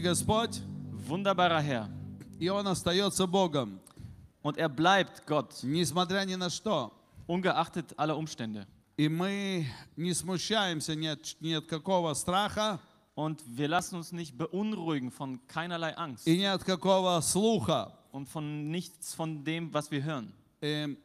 Господь, wunderbarer Herr. и Он остается Богом, Und er bleibt Gott, несмотря ни на что. ungeachtet aller Umstände. И мы не смущаемся ни от, ни от какого страха Und wir lassen uns nicht beunruhigen von keinerlei Angst и ни от какого слуха. und von nichts von dem, was wir hören. Эм,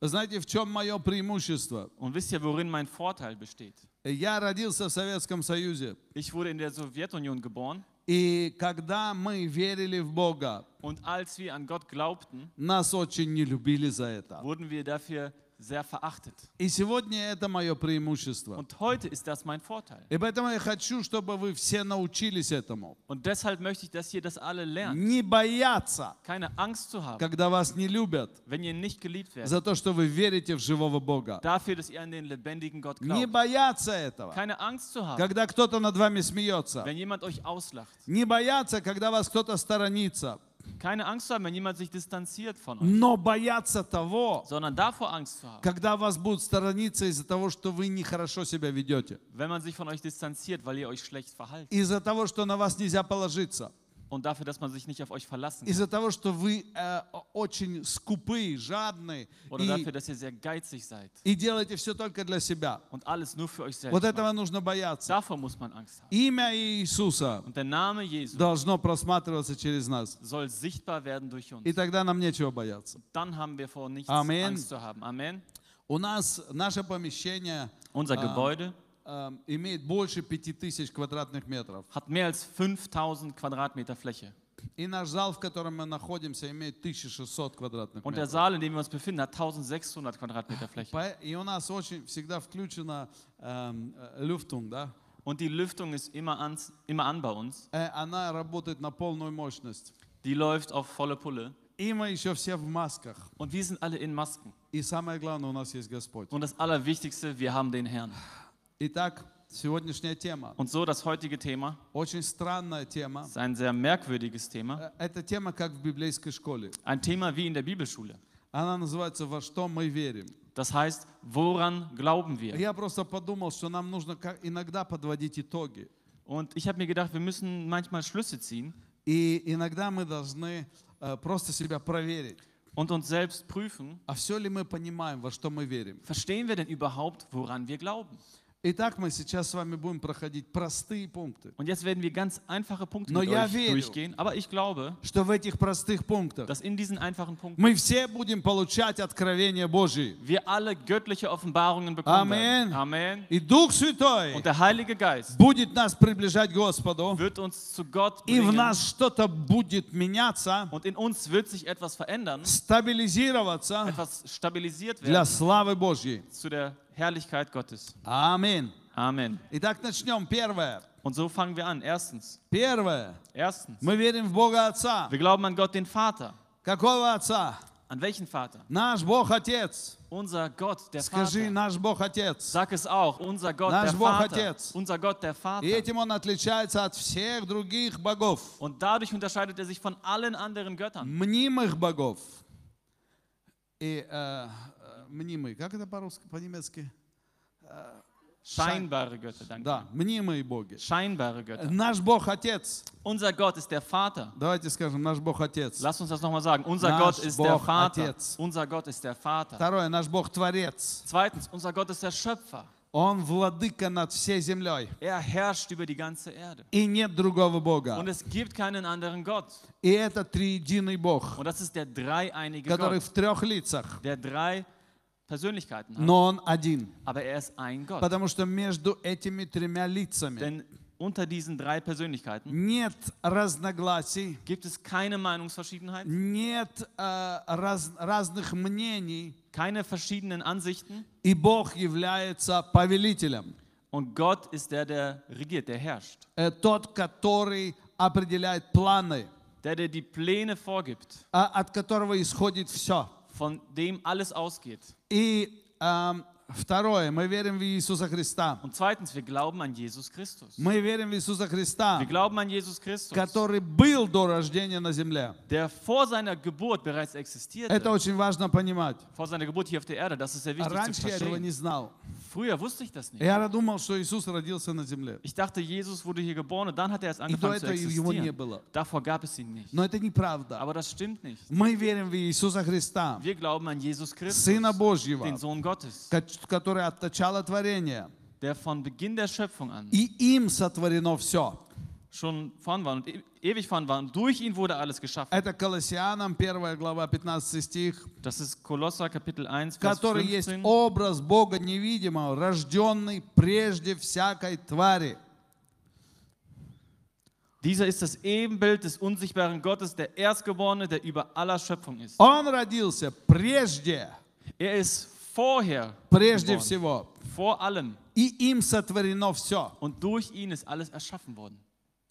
Вы знаете, в чем мое преимущество? Und wisst ihr, worin mein Vorteil besteht? Я родился в Советском Союзе. Ich wurde in der Sowjetunion geboren И когда мы верили в Бога, und als wir an Gott glaubten, нас очень не любили за это. wurden wir dafür sehr verachtet. И сегодня это мое преимущество. Und heute ist das mein Vorteil. И поэтому я хочу, чтобы вы все научились этому. Und deshalb möchte ich, dass ihr das alle lernt. Не бояться, Keine Angst zu haben, когда вас не любят, wenn ihr nicht geliebt werdet. за то, что вы верите в живого Бога. Dafür, dass ihr an den lebendigen Gott Не glaubt. бояться этого, Keine Angst zu haben, когда кто-то над вами смеется. wenn jemand euch auslacht. Не бояться, когда вас кто-то сторонится. Keine Angst haben, wenn jemand sich distanziert von euch. Но бояться того, Sondern davor Angst zu haben, когда вас будут сторониться из-за того, что вы нехорошо себя ведете. wenn man sich von euch distanziert, weil ihr euch schlecht verhaltet. Из-за того, что на вас нельзя положиться. Und dafür, dass man sich nicht auf euch verlassen kann. Из-за того, что вы э, очень скупы, жадны Oder и, dafür, dass ihr sehr geizig seid. и делаете все только для себя. Und alles nur für euch selbst. Вот macht. этого нужно бояться. Davor muss man Angst haben. Имя Иисуса Und der Name Jesu должно просматриваться через нас. soll sichtbar werden durch uns. И тогда нам нечего бояться. Dann haben wir vor nichts Amen. Angst zu haben. Amen. У нас наше помещение Unser Ah. Gebäude э, имеет больше 5000 квадратных метров. hat mehr als 5000 Quadratmeter Fläche. И наш зал, в котором мы находимся, имеет 1600 квадратных Und der метров. Saal, in dem wir uns befinden, hat 1600 Quadratmeter Fläche. По- И у нас очень всегда включена эм, э, люфтунг, да? Und die Lüftung ist immer an, immer an bei uns. Э, Она работает на полную мощность. Die läuft auf volle Pulle. И мы еще все в масках. Und wir sind alle in Masken. И самое главное, у нас есть Господь. Und das Allerwichtigste, wir haben den Herrn. Итак, сегодняшняя тема. Und so das heutige Thema Очень странная тема. ist ein sehr merkwürdiges Thema. Э, Это тема, как в библейской школе. Ein Thema wie in der Bibelschule. Она называется «Во что мы верим». Das heißt, woran glauben wir? Я просто подумал, что нам нужно как- иногда подводить итоги. Und ich habe mir gedacht, wir müssen manchmal Schlüsse ziehen И иногда мы должны э, просто себя проверить. und uns selbst prüfen, А все ли мы понимаем, во что мы верим? verstehen wir denn überhaupt, woran wir glauben? Итак, мы сейчас с вами будем проходить простые пункты. Und jetzt werden wir ganz einfache Punkte Но mit я euch верю. durchgehen. Aber ich glaube, Что в этих простых пунктах dass in diesen einfachen Punkten мы все будем получать откровения Божьи. wir alle göttliche Offenbarungen bekommen Amen. Amen. И Дух Святой Und der Heilige Geist будет нас приближать к Господу. wird uns zu Gott И в bringen. нас что-то будет меняться, Und in uns wird sich etwas verändern, стабилизироваться etwas stabilisiert для werden славы Божьей. zu der Herrlichkeit Gottes. Аминь. Amen. Итак, начнем. Первое. Und so fangen wir an. Erstens, Первое. erstens, Мы верим в Бога Отца. wir glauben an Gott, den Vater. Какого Отца? An welchen Vater? Наш Бог Отец. Unser Gott, der Скажи, Vater. наш Бог Отец. Sag es auch, unser Gott, Наш der Бог Vater. Отец. Unser Gott, der Vater. И этим Он отличается от всех других богов. Und dadurch unterscheidet er sich von allen anderen Göttern. Мнимых богов. И э, э, мнимые, как это по-русски, по-немецки? Scheinbare Götter, danke. Да, мнимые боги. Scheinbare Götter. Наш Бог Отец. Unser Gott ist der Vater. Давайте скажем, наш Бог Отец. Lass uns das nochmal sagen. Unser Nаш Gott ist der Бог Vater. Отец. Unser Gott ist der Vater. Второе, наш Бог Творец. Zweitens, unser Gott ist der Schöpfer. Он владыка над всей землей. Er herrscht über die ganze Erde. И нет другого Бога. Und es gibt keinen anderen Gott. И это триединый Бог, Und das ist der dreieinige который Gott, в трех лицах, der drei Persönlichkeiten hat. но он один. Aber er ist ein Gott. Потому что между этими тремя лицами Denn unter diesen drei Persönlichkeiten нет разногласий, gibt es keine Meinungsverschiedenheit, нет э, раз- разных мнений, keine verschiedenen Ansichten. и Бог является повелителем. Und Gott ist der, der regiert, der herrscht. Э, Тот, который определяет планы, Der, der die Pläne vorgibt, а, от которого исходит все. Von dem alles ausgeht. И эм, второе, мы верим в Иисуса Христа. Und zweitens, wir glauben an Jesus Christus. Мы верим в Иисуса Христа, Wir glauben an Jesus Christus, который был до рождения на земле. der vor seiner Geburt bereits Это existierte. очень важно понимать. Vor seiner Geburt hier auf der Erde, das ist sehr wichtig zu Раньше я этого verstehen. не знал. Früher wusste ich das nicht. Я думал, что Иисус родился на земле. Ich dachte, Jesus wurde hier geboren und dann hat er erst И до angefangen zu этого его не existieren. было. Davor gab es ihn nicht. Но это неправда. Aber das stimmt nicht. Мы верим в Иисуса Христа, Wir glauben an Jesus Christus, Сына Божьего, den Sohn Gottes, ко- который от начала творения. der von Beginn der Schöpfung an И им сотворено все. schon vorn war und e- ewig vorn war. Und durch ihn wurde alles geschaffen. Это Колоссянам 1 глава 15 стих, Das ist Kolosser Kapitel 1, Vers который есть 15. образ Бога невидимого, рожденный прежде всякой твари. Dieser ist das Ebenbild des unsichtbaren Gottes, der Erstgeborene, der über aller Schöpfung ist. Он родился прежде, Er ist vorher прежде geboren, всего. vor allem. И им сотворено все. Und durch ihn ist alles erschaffen worden.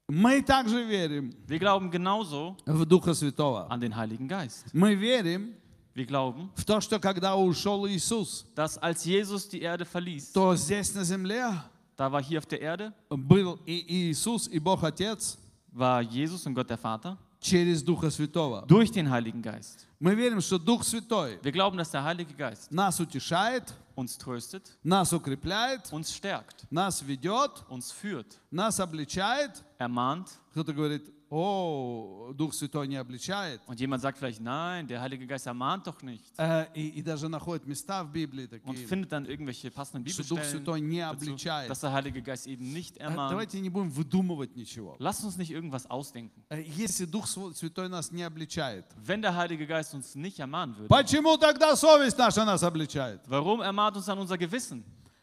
Мы также верим Wir glauben genauso в Духа Святого. an den Heiligen Geist. Мы верим Wir glauben, в то, что когда ушел Иисус, dass als Jesus die Erde verließ, то здесь на земле da war hier auf der Erde, был и Иисус, и Бог Отец war Jesus und Gott der Vater через Духа Святого. durch den Heiligen Geist. Мы верим, что Дух Святой Wir glauben, dass der Heilige Geist нас утешает, uns tröstet, нас укрепляет, uns stärkt, нас ведет, uns führt, нас обличает. ermahnt. Кто-то говорит, о, Дух Святой не обличает. Und jemand sagt vielleicht, nein, der Heilige Geist ermahnt doch nicht. Э, И, и даже находит места в Библии Und такие, findet dann irgendwelche passenden что Дух Bibelstellen, Святой не dazu, обличает. dass der Heilige Geist eben nicht Э, ermahnt. Давайте не будем выдумывать ничего. Lasst uns nicht irgendwas ausdenken. Э, Если Дух Св- Святой нас не обличает, Wenn der Heilige Geist uns nicht ermahnen würde, почему тогда совесть наша нас обличает? warum ermahnt uns dann unser Gewissen?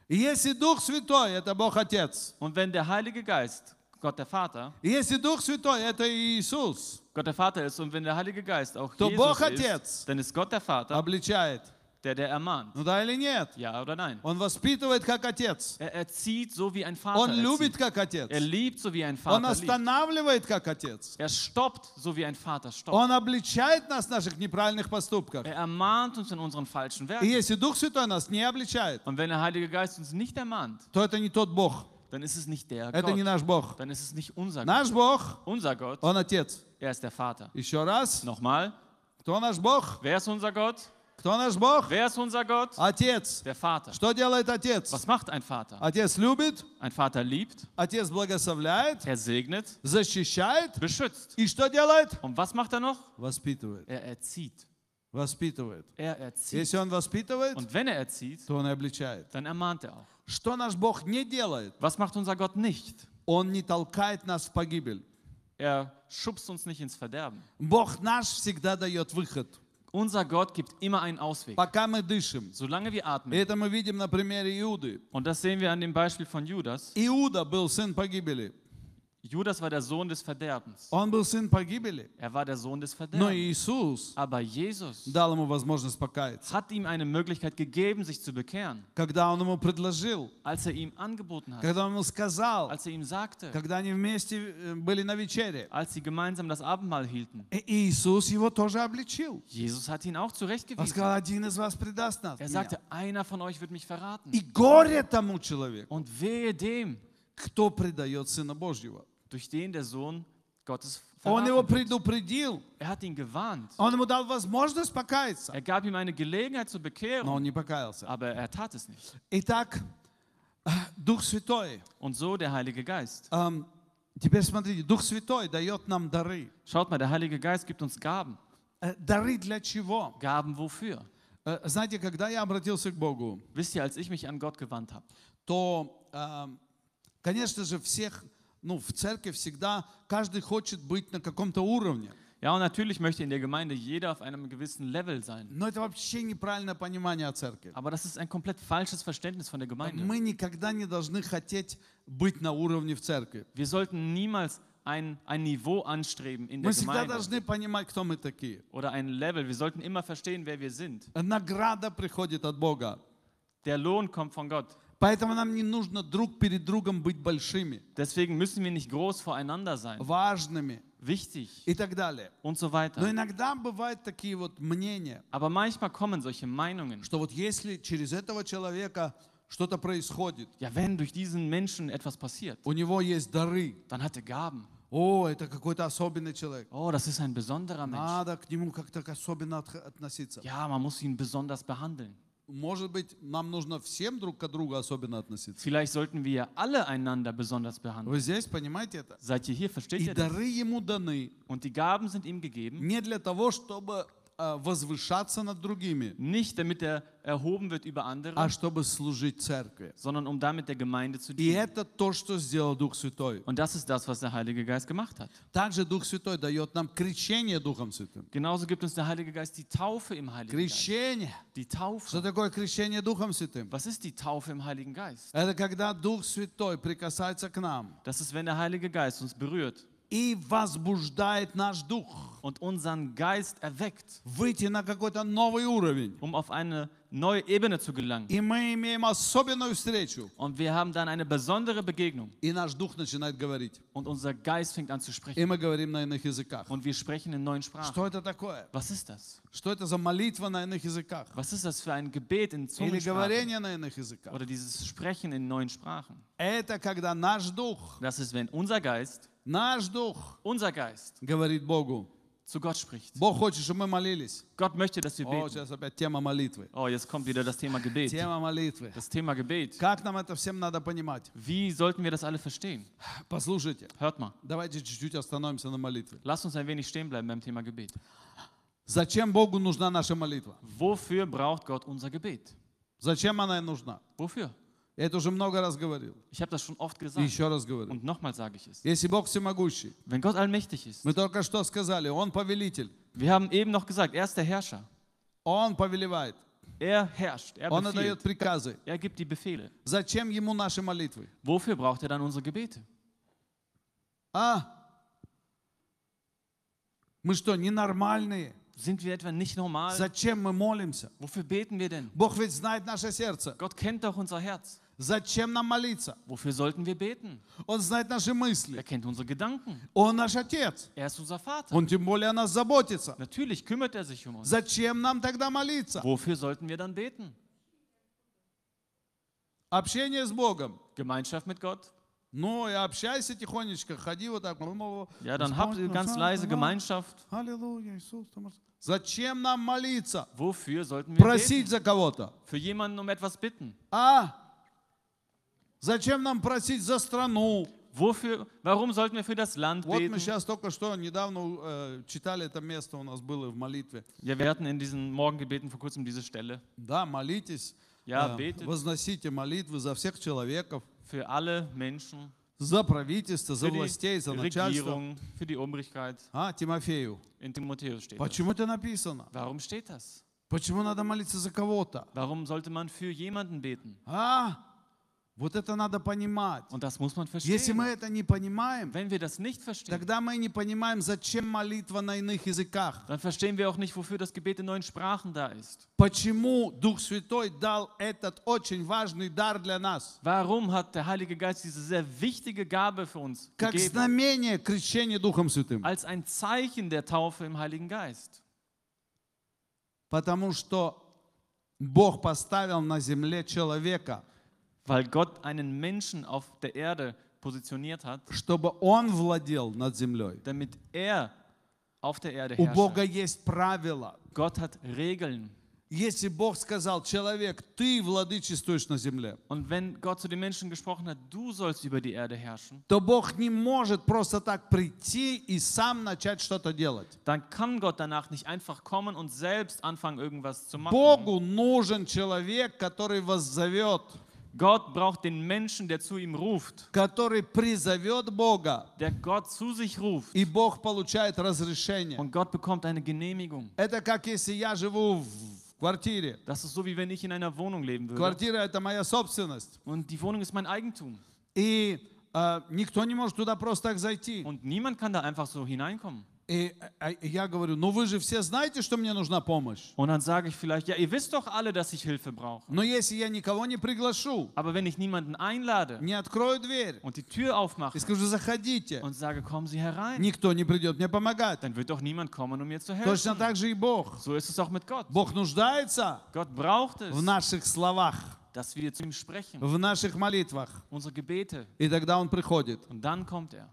Если Дух Святой – это Бог Отец, Und wenn der Heilige Geist Gott der Vater, если Дух Святой – это Иисус, Gott der Vater ist und wenn der Heilige Geist auch То Jesus Бог Отец. ist, dann ist Gott der Vater, обличает, der der ermahnt. ну да или нет? Ja oder nein? Он воспитывает как Отец, Er erzieht so wie ein Vater Он любит erzieht. как Отец, Er liebt so wie ein Он Vater liebt. останавливает как Отец, Er stoppt so wie ein Vater stoppt. Он обличает нас в наших неправильных поступках. Er ermahnt uns in unseren falschen И Werken. если Дух Святой нас не обличает, Und wenn der Heilige Geist uns nicht ermahnt, то это не тот Бог, dann ist es nicht der это не Gott. наш Бог. Dann ist es nicht unser Gott. Наш Бог, Unser Gott, Он Отец. er ist der Vater. Еще раз, Nochmal, кто наш Бог? wer ist unser Gott? Кто наш Бог? Wer ist unser Gott? Отец. Der Vater. Что делает Отец? Was macht ein Vater? Отец любит, Ein Vater liebt, Отец благословляет, er segnet, защищает. beschützt. И что делает? Und was macht er noch? Воспитывает. Er erzieht. Воспитывает. Er erzieht. Если Он воспитывает, Und wenn er erzieht, то Он и обличает. dann ermahnt er auch. Что наш Бог не делает? Was macht unser Gott nicht? Он не толкает нас в погибель. Er schubst uns nicht ins Verderben. Бог наш всегда дает выход, Unser Gott gibt immer einen Ausweg, пока мы дышим. solange wir atmen. это мы видим на примере Иуды. Und das sehen wir an dem Beispiel von Judas. Иуда был сын погибели. Judas war der Sohn des Verderbens. Он был сын погибели. Er war der Sohn des Но Verderbens. Иисус Aber Jesus дал ему возможность покаяться. hat ihm eine Möglichkeit gegeben, sich zu bekehren, Когда он ему предложил, als er ihm angeboten hat, когда он ему сказал, als er ihm sagte, когда они вместе э, были на вечере. als sie gemeinsam das Abendmahl hielten. И Иисус его тоже обличил. Jesus hat ihn auch Он zurechtgewiesen. сказал, один из вас предаст нас. Er меня». sagte, einer von euch wird mich verraten. И горе тому человеку, Und wehe dem, кто предает Сына Божьего. durch den der Sohn Gottes Он его verraten wird. предупредил. Er hat ihn gewarnt. Он ему дал возможность покаяться. Er gab ihm eine Gelegenheit zur Но Bekehrung, он не покаялся. aber er tat es nicht. Итак, э, Дух Святой. Und so der Heilige Geist. Эм, Теперь смотрите, Дух Святой дает нам дары. Schaut mal, der Heilige Geist gibt uns Gaben. Э, Дары для чего? Gaben wofür? Э, Знаете, когда я обратился к Богу, Wisst ihr, als ich mich an Gott gewandt habe, то, эм, конечно же, всех, ну, в церкви всегда каждый хочет быть на каком-то уровне. ja, und natürlich möchte in der Gemeinde jeder auf einem gewissen Level sein. Но это вообще неправильное понимание о церкви. Aber das ist ein komplett falsches Verständnis von der Gemeinde. Мы никогда не должны хотеть быть на уровне в церкви. Wir sollten niemals ein, ein Niveau anstreben in der Мы всегда Gemeinde должны понимать, кто мы такие. oder ein Level. Wir sollten immer verstehen, wer wir sind. Награда приходит от Бога. Der Lohn kommt von Gott. Поэтому нам не нужно друг перед другом быть большими, Deswegen müssen wir nicht groß voreinander sein, важными wichtig и так далее. und so Но weiter. иногда бывают такие вот мнения, Aber manchmal kommen solche Meinungen. что вот если через этого человека что-то происходит, Ja, wenn durch diesen Menschen etwas passiert, у него есть дары, dann hat er Gaben. о, это какой-то особенный человек, Oh, das ist ein besonderer Mensch. надо к нему как-то особенно относиться. Ja, man muss ihn besonders behandeln. Может быть, нам нужно всем друг к другу особенно относиться. Vielleicht sollten wir alle einander besonders behandeln. Вы здесь понимаете это? Seid ihr hier? Versteht И ihr das? дары ему даны Und die Gaben sind ihm gegeben, не для того, чтобы а, возвышаться над другими, nicht damit er erhoben wird über andere, а чтобы служить церкви. sondern um damit der Gemeinde zu И dienen. это то, что сделал Дух Святой. Und das ist das, was der Heilige Geist gemacht hat. Также Дух Святой дает нам крещение Духом Святым. Genauso gibt uns der Heilige Geist die Taufe im Heiligen Geist. Крещение. Die Что Taufe. такое крещение Духом Святым? Was ist die Taufe im Heiligen Geist? Это когда Дух Святой прикасается к нам Das ist, wenn der Heilige Geist uns berührt и возбуждает наш дух und unseren Geist erweckt, выйти на какой-то новый уровень. um auf eine neue Ebene zu gelangen. И мы имеем особенную встречу. Und wir haben dann eine besondere Begegnung. И наш дух начинает говорить. Und unser Geist fängt an zu И sprechen. мы говорим на иных языках. Und wir sprechen in neuen Sprachen. Что это такое? Was ist das? Что это за молитва на иных языках? Was ist das für ein Gebet in Или Zungensprachen? говорение на иных языках? Oder dieses Sprechen in neuen Sprachen? Это когда наш дух, Das ist, wenn unser Geist, наш дух unser Geist говорит Богу. zu Gott spricht. Бог хочет, чтобы мы молились. Gott möchte, dass wir О, beten. сейчас опять тема молитвы. Oh, jetzt kommt wieder das Thema Gebet. Тема молитвы. Das Thema Gebet. Как нам это всем надо понимать? Wie sollten wir das alle verstehen? Послушайте, Hört mal. давайте чуть-чуть остановимся на молитве. Lasst uns ein wenig stehen bleiben beim Thema Gebet. Зачем Богу нужна наша молитва? Wofür braucht Gott unser Gebet? Зачем она им нужна? Wofür? Я это уже много раз говорил. Ich habe das schon oft И gesagt. еще раз говорю. Und nochmal sage ich es. Если Бог всемогущий, Wenn Gott allmächtig ist, мы только что сказали, Он повелитель, wir haben eben noch gesagt, er ist der Herrscher. Он повелевает, Er herrscht, er Он отдает приказы. er gibt die Befehle. Зачем Ему наши молитвы? Wofür braucht er dann unsere Gebete? А? Мы что, ненормальные? Sind wir etwa nicht normal? Зачем мы молимся? Wofür beten wir denn? Бог ведь знает наше сердце. Gott kennt doch unser Herz. Зачем нам молиться? Wofür sollten wir beten? Он знает наши мысли. Er kennt unsere Gedanken. Он наш Отец. Er ist unser Vater. Он тем более о нас заботится. Natürlich kümmert er sich um uns. Зачем нам тогда молиться? Wofür sollten wir dann beten? Общение с Богом. Gemeinschaft mit Gott? Ну и общайся тихонечко, ходи вот так. ну, Ja, dann habt ihr ganz leise Gemeinschaft. Аллилуйя, Иисус. Зачем нам молиться? Wofür sollten wir beten? Просить за кого-то. Für jemanden um etwas bitten. А? Зачем нам просить за страну? Wofür, warum sollten wir für das Land Вот мы beten? сейчас только что недавно э, читали это место у нас было в молитве. Ja, wir hatten in diesen Morgengebeten vor kurzem diese Stelle. Да, молитесь, Ja, э, betet возносите молитвы за всех человеков, für alle Menschen, за правительство, за властей, за начальство. Für die Obrigkeit. А, Тимофею, In Timotheus steht почему это написано? Warum steht das? Почему надо молиться за кого-то? Warum sollte man für jemanden beten? А? Вот это надо понимать. Und das muss man Если мы это не понимаем, Wenn wir das nicht verstehen, тогда мы не понимаем, зачем молитва на иных языках. dann verstehen wir auch nicht, wofür das Gebet in neuen Sprachen da ist. Почему Дух Святой дал этот очень важный дар для нас? Warum hat der Heilige Geist diese sehr wichtige Gabe für uns Как gegeben? знамение крещения Духом Святым. Als ein Zeichen der Taufe im Heiligen Geist. Потому что Бог поставил на земле человека, Weil Gott einen Menschen auf der Erde positioniert hat, чтобы он владел над землей. damit er auf der Erde У Бога herrscht. есть правила. Gott hat Regeln. Если Бог сказал, человек, ты владычествуешь на земле, Und wenn Gott zu den Menschen gesprochen hat, du sollst über die Erde herrschen, то Бог не может просто так прийти и сам начать что-то делать. dann kann Gott danach nicht einfach kommen und selbst anfangen, irgendwas zu machen. Богу нужен человек, который воззовет, Gott braucht den Menschen, der zu ihm ruft, который призовет Бога, der Gott zu sich ruft. и Бог получает разрешение. Und Gott bekommt eine Genehmigung. Это как если я живу в квартире. Das ist so, wie wenn ich in einer Wohnung leben würde. Квартира это моя собственность. Und die Wohnung ist mein Eigentum. И э, никто не может туда просто так зайти. Und niemand kann da einfach so hineinkommen. И э, э, я говорю, ну вы же все знаете, что мне нужна помощь. Und dann sage ich vielleicht, ja, ihr wisst doch alle, dass ich Hilfe brauche. Но если я никого не приглашу, Aber wenn ich niemanden einlade не открою дверь und die Tür aufmache и скажу, заходите, und sage, kommen Sie herein, никто не придет мне помогать. dann wird doch niemand kommen, um mir zu Точно helfen. так же и Бог. So ist es auch mit Gott. Бог нуждается Gott braucht es, в наших словах, dass wir zu ihm sprechen, в наших молитвах. unsere Gebete. И тогда Он приходит. Und dann kommt er.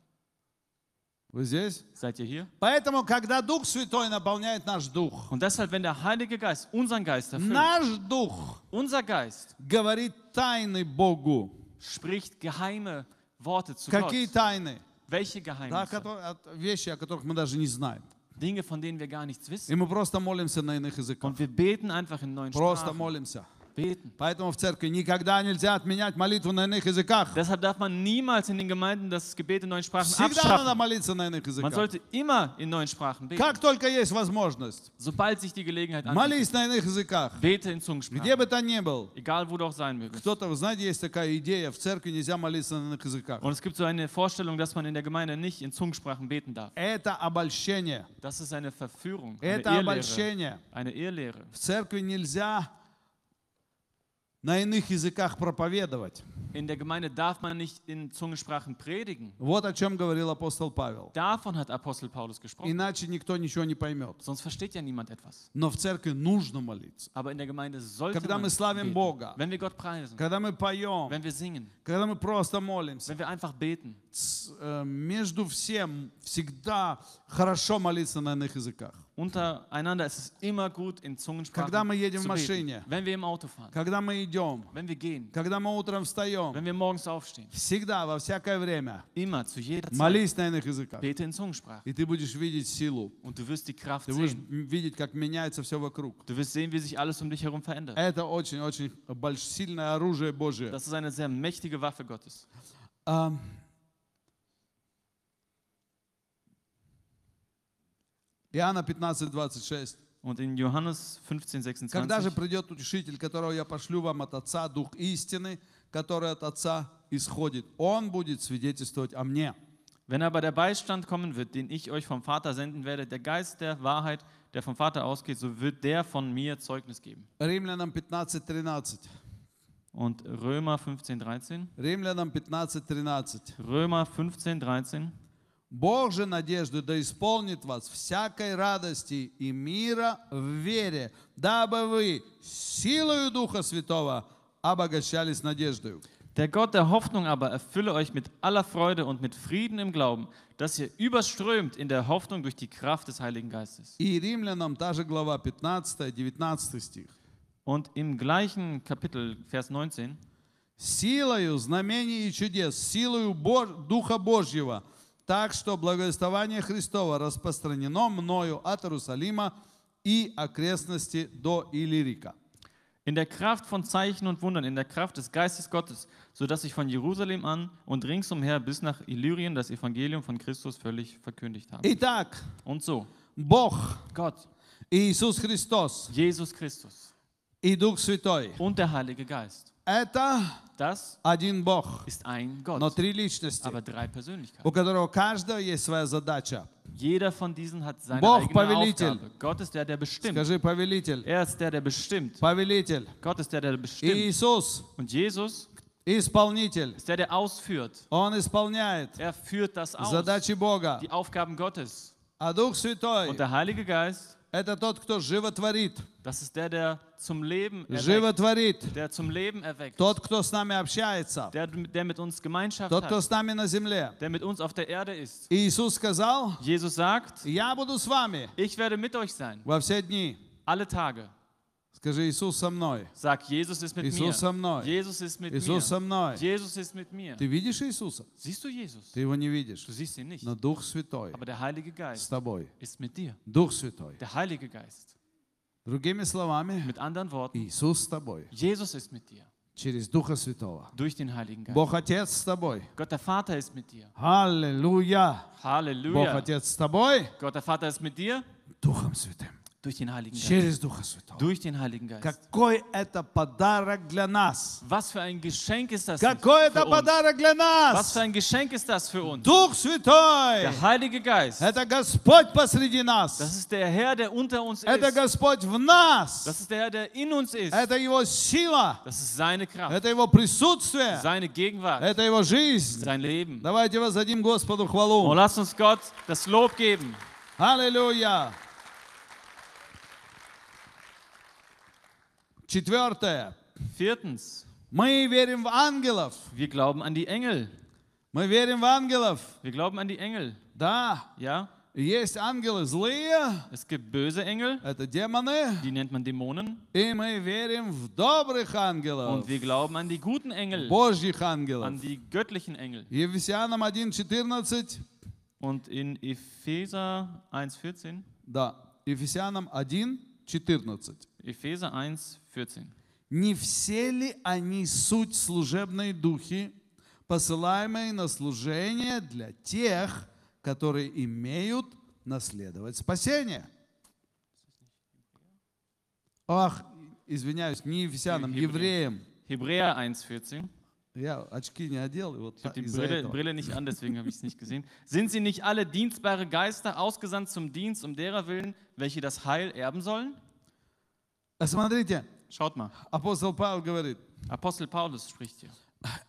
Вы здесь? Seid ihr hier? Поэтому, когда Дух Святой наполняет наш дух, Und deshalb, wenn der Heilige Geist unseren Geist erfüllt, наш дух unser Geist говорит тайны Богу. spricht geheime Worte zu Какие Gott. тайны? Welche Да, Geheimnisse? которые- от- вещи, о которых мы даже не знаем. Dinge, von denen wir gar nichts И wissen. мы просто молимся на иных языках. Und wir beten einfach in neuen Просто Sprachen. молимся. Beten. Поэтому в церкви никогда нельзя отменять молитву на иных языках. Deshalb darf man niemals in den Gemeinden das Gebet in neuen Sprachen Всегда надо abschaffen. молиться на иных Man языках. sollte immer in neuen Sprachen beten. Как только есть возможность, Sobald sich die Gelegenheit молись на иных языках. bete in Где Zungensprachen. бы ты ни был. Egal, wo du auch sein mögest. Кто-то, вы знаете, есть такая идея, в церкви нельзя молиться на иных языках. Und es gibt so eine Vorstellung, dass man in der Gemeinde nicht in Zungensprachen beten darf. Это обольщение. Das ist eine Verführung, eine Это Irrlehre. обольщение. Eine Irrlehre. В церкви нельзя на иных языках проповедовать. In der Gemeinde darf man nicht in Zungensprachen predigen. Вот о чем говорил апостол Павел. Davon hat Apostel Paulus gesprochen. Иначе никто ничего не поймет. Sonst versteht ja niemand etwas. Но в церкви нужно молиться. Aber in der Gemeinde sollte Когда мы славим beten. Бога, Wenn wir Gott preisen, когда мы поем, wenn wir singen, когда мы просто молимся, wenn wir einfach beten. э, между всем всегда хорошо молиться на иных языках. Untereinander ist es immer gut, in Zungensprachen Когда мы едем в zu машине. beten. Wenn wir im Auto fahren, Когда мы идем, wenn wir gehen, когда мы утром встаем, wenn wir morgens aufstehen. всегда, во всякое время, Immer, zu jeder Zeit, молись на иных языках. bete in Zungensprachen. И ты будешь видеть силу. Und du wirst die Kraft Ты будешь sehen. м- видеть, как меняется все вокруг. Du wirst sehen, wie sich alles um dich herum verändert. Это очень-очень больш- сильное оружие Божие. Das ist eine sehr mächtige Waffe Gottes. А, Иоанна 15, 26. Und in Johannes 15, Когда же 26, придет утешитель, которого я пошлю вам от Отца, Дух истины, который от Отца исходит, Он будет свидетельствовать о мне. wenn aber der Beistand kommen wird, den ich euch vom Vater senden werde, der Geist der Wahrheit, der vom Vater ausgeht, so wird der von mir Zeugnis geben. Римлянам 15, 13. Und Römer 15, 13. Римлянам 15, 13. Römer 15, 13. Бог же надежды да исполнит вас всякой радости и мира в вере, дабы вы силою Духа Святого обогащались надеждою. Der Gott der Hoffnung aber erfülle euch mit aller Freude und mit Frieden im Glauben, dass ihr überströmt in der Hoffnung durch die Kraft des Heiligen Geistes. И Римлянам та же глава 15, 19 стих. Und im gleichen Kapitel, Vers 19, Силою знамений и чудес, силою Духа Божьего, так что благовествование Христова распространено мною от Иерусалима и окрестности до Иллирика. in der Kraft von Zeichen und Wundern, in der Kraft des Geistes Gottes, sodass ich von Jerusalem an und ringsumher bis nach Illyrien das Evangelium von Christus völlig verkündigt habe. Итак, Und so, Бог, Gott, Иисус Христос Jesus Christus и Дух Святой und der Heilige Geist, – это das один Бог, ist ein но Gott, три личности, aber drei Persönlichkeiten. у которого каждого есть своя задача. Jeder von diesen hat seine Бог eigene повелитель. Aufgabe. Gott ist der, der bestimmt. Скажи, повелитель, Er ist der, der bestimmt. повелитель. Gott ist der, der bestimmt. Иисус Und Jesus – исполнитель. ist der, der ausführt. Он исполняет Er führt das aus. задачи Бога. Die Aufgaben Gottes. А Дух Святой Und der Heilige Geist, – это тот, кто животворит. das ist der, der zum Leben erweckt. Животворит. Der zum Leben erweckt. Тот, кто с нами общается. Der, der mit uns Gemeinschaft Тот, кто hat. с нами на земле. Der mit uns auf der Erde ist. Иисус сказал, Jesus sagt, я буду с вами ich werde mit euch sein. во все дни. Alle Tage. Скажи, Иисус со мной. Sag, Jesus ist mit Иисус со mir. мной. Jesus ist mit Иисус со mir. мной. Jesus ist mit mir. Ты видишь Иисуса? Siehst du Jesus? Ты его не видишь. Du siehst ihn nicht. Но Дух Святой Aber der Heilige с Geist тобой. ist mit dir. Дух Святой. Der Heilige Geist. Другими словами, Mit anderen Worten, Иисус с тобой. Jesus ist mit dir. Через Духа Святого. Durch den Heiligen Geist. Бог Отец с тобой. Gott der Vater ist mit dir. Бог Halleluja. Отец с тобой. Gott der Vater ist mit dir. Духом Святым. Durch den Heiligen Geist. Через Духа Святого. Durch den Heiligen Geist. Какой это подарок для нас? Was für ein Geschenk ist das Какой это подарок для Was нас? für ein Geschenk ist das für uns? Дух Святой. Der Heilige Geist. Это Господь посреди Das нас. ist der Herr, der unter uns Это ist. Господь в нас. Das ist der Herr, der in uns ist. Это Его сила. Das ist seine Kraft, Это Его присутствие. seine Gegenwart, Это Его жизнь. sein Leben. Давайте воздадим Господу Und хвалу. lasst uns Gott das Lob geben. Аллилуйя. Четвертое. Viertens, Мы верим в ангелов. wir glauben an die Engel. Мы верим в ангелов. Wir glauben an die Engel. Да, Ja, есть ангелы злые, es gibt böse Engel, это демоны, die nennt man Dämonen. и мы верим в добрых ангелов, Und wir glauben an die guten Engel, Божьих ангелов. an die göttlichen Engel. Ефесянам 1.14, Und in Epheser 1,14, да, Ефесянам 1.14. Epheser 1,14. Не все ли они суть служебные духи, посылаемые на служение для тех, которые имеют наследовать спасение? Ах, извиняюсь, не ефесянам, Евреям. Hebräer 1,14. Я очки не одел, и вот Ich habe die Brille. Brille nicht an, deswegen habe ich es nicht gesehen. Sind sie nicht alle dienstbare Geister, ausgesandt zum Dienst, um derer willen, welche das Heil erben sollen? А Смотрите, Schaut mal, апостол Павел говорит, Apostel Paulus spricht hier.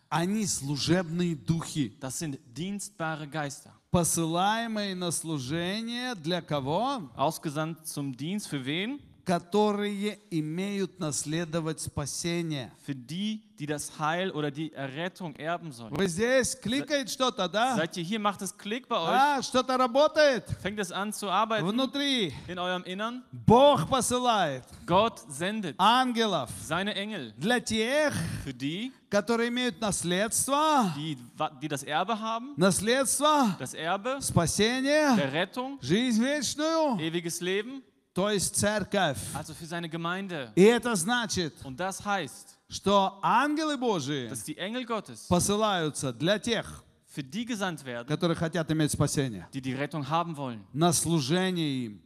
они служебные духи, Das sind dienstbare Geister, посылаемые на служение для кого? ausgesandt zum Dienst für wen? Которые имеют наследовать спасение. Für die, die das Heil oder die Errettung erben sollen. Вы здесь кликает что-то, да? Seid ihr hier, macht es Klick bei euch? А, что-то работает Fängt es an zu arbeiten внутри. in eurem Innern? Бог посылает Gott sendet ангелов seine Engel для тех, für die, которые имеют наследство, die, die das Erbe haben, наследство, das Erbe спасение, der Rettung, жизнь вечную, ewiges Leben, То есть церковь. also für seine Gemeinde. И это значит, Und das heißt, что ангелы Божии dass die Engel Gottes посылаются для тех, für die gesandt werden, которые хотят иметь спасение, die die Rettung haben wollen, на служение им.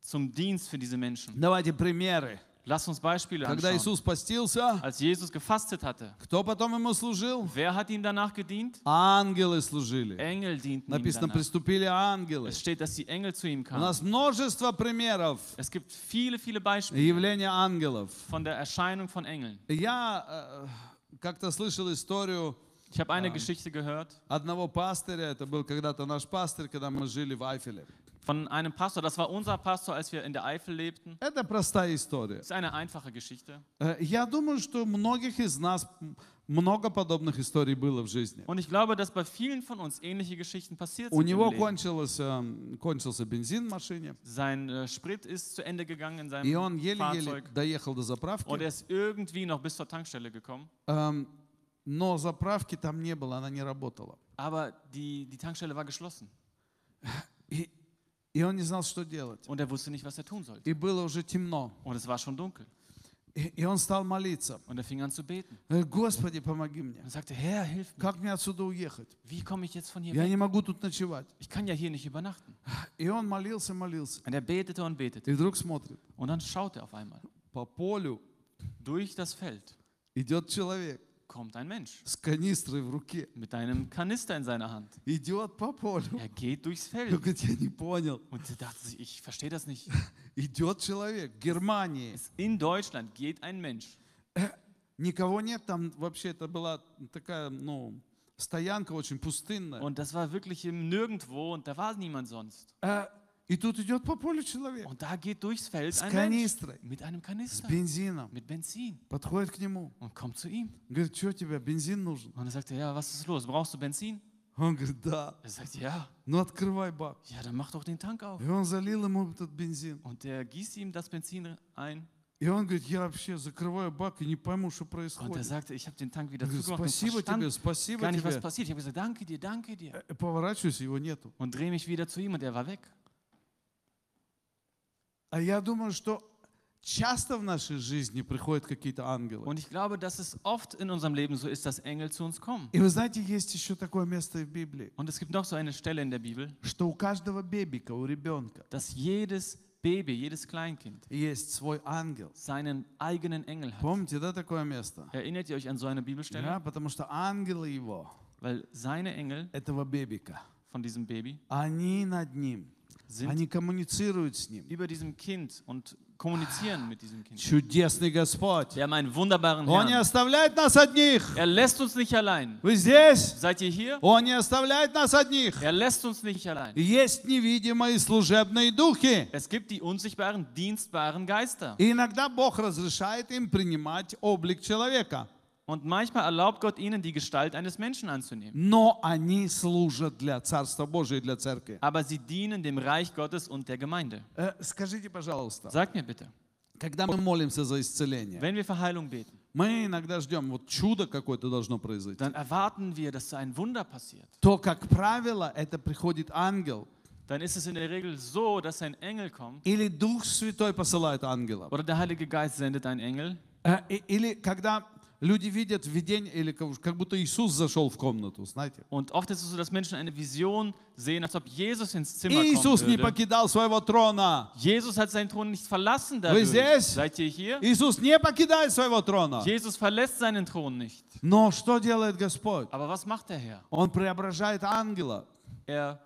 zum Dienst für diese Menschen. Давайте примеры. Lasst uns Beispiele Когда anschauen. Иисус постился, Als Jesus gefastet hatte, кто потом ему служил? wer hat ihm danach gedient? Ангелы служили. Engel dienten ihm Написано, danach. приступили ангелы. Es steht, dass die Engel zu ihm У kamen. нас множество примеров Es gibt viele, viele Beispiele явления ангелов. von der Erscheinung von Engeln. Я э, как-то слышал историю Ich habe eine Geschichte gehört одного пастыря, это был когда-то наш пастырь, когда мы жили в Айфеле. von einem Pastor. Das war unser Pastor, als wir in der Eifel lebten. Это простая история. Das ist eine einfache Geschichte. Э, Я думаю, что у многих из нас много подобных историй было в жизни. Und ich glaube, dass bei vielen von uns ähnliche Geschichten passiert У sind. Im него Leben. кончилось, э, кончился бензин в машине, Sein äh, Sprit ist zu Ende gegangen in и он seinem еле-еле Fahrzeug. доехал до Und заправки. er ist irgendwie noch bis zur Tankstelle gekommen. Эм, Но заправки там не было, она не работала. Aber die, die Tankstelle war geschlossen. И, он не знал, что делать. Und er wusste nicht, was er tun sollte. И было уже темно. Und es war schon dunkel. И, и он стал молиться. Und er fing an zu beten. Господи, помоги мне. Er sagte, Herr, hilf mir. Как мне отсюда уехать? Wie komme ich jetzt von hier Я weg? не могу тут ночевать. Ich kann ja hier nicht übernachten. И он молился, молился. Und er betete und betete. И вдруг смотрит, Und dann schaut er auf einmal. по полю Durch das Feld идет человек kommt ein Mensch с канистрой в руке. mit einem Kanister in seiner Hand. Идет по полю. Er geht durchs Он Feld. говорит, я не понял. Und er dachte sich, ich verstehe das nicht. Идет человек в Германии. In Deutschland geht ein Mensch. Никого нет, там вообще это была такая, ну, стоянка очень пустынная. Und das war wirklich im Nirgendwo und da war niemand sonst. Э, И тут идет по полю человек Und da geht durchs Feld с ein Mensch канистрой, mit einem с Kanister, бензином. mit Benzin Подходит к нему. und kommt zu ihm. Говорит, что тебе, бензин нужен? Und er sagte, ja, was ist los? Brauchst du Benzin? Он говорит, да. Er sagt, ja. Ну открывай бак. Ja, dann mach doch den Tank auf. И он залил ему этот бензин. Und der gießt ihm das Benzin ein И он говорит, я вообще закрываю бак и не пойму, что und er происходит. sagte, ich habe den Tank wieder und спасибо тебе, verstand спасибо gar nicht, was тебе. passiert. Ich habe gesagt, danke dir, danke dir. Э, Поворачиваюсь, его нету. Und drehe mich wieder zu ihm und er war weg. А я думаю, что часто в нашей жизни приходят какие-то ангелы. Und ich glaube, dass es oft in unserem Leben so ist, dass Engel zu uns kommen. И вы знаете, есть еще такое место в Библии, Und es gibt noch so eine Stelle in der Bibel, что у каждого бебика, у ребенка dass jedes Baby, jedes Kleinkind есть свой ангел. seinen eigenen Engel hat. Помните, да, такое место? Erinnert ihr euch an so eine Bibelstelle? Да, потому что ангелы его, Weil seine Engel этого бебика, von diesem Baby они над ним, sind они коммуницируют с ним. über diesem Kind und kommunizieren mit diesem Kind. Чудесный Господь. Wir haben einen wunderbaren Он не Herrn. оставляет нас одних. Er lässt uns nicht allein. Вы здесь? Seid ihr hier? Он не оставляет нас одних. Er lässt uns nicht allein. Есть невидимые служебные духи. Es gibt die unsichtbaren, dienstbaren Geister. И иногда Бог разрешает им принимать облик человека. Und manchmal erlaubt Gott ihnen, die Gestalt eines Menschen anzunehmen. но они служат для Царства Божия и для Церкви. Aber sie dienen dem Reich Gottes und der Gemeinde. Э, Скажите, пожалуйста, Sagt mir bitte, когда мы молимся за исцеление, wenn wir für Heilung beten, мы иногда ждем, вот чудо какое-то должно произойти, dann erwarten wir, dass ein Wunder passiert. то, как правило, это приходит ангел, Dann ist es in der Regel so, dass ein Engel kommt или Дух Святой посылает ангела. oder der Heilige Geist sendet einen Engel. Э, и- Или когда люди видят видение, или как будто Иисус зашел в комнату, знаете. Und oft ist es so, dass Menschen eine Vision sehen, als ob Jesus ins Zimmer Иисус kommen не würde. покидал своего трона. Jesus hat seinen Thron nicht verlassen Вы dadurch. здесь? Seid ihr hier? Иисус не покидает своего трона. Jesus verlässt seinen Thron nicht. Но что делает Господь? Aber was macht der Herr? Он преображает ангела. Er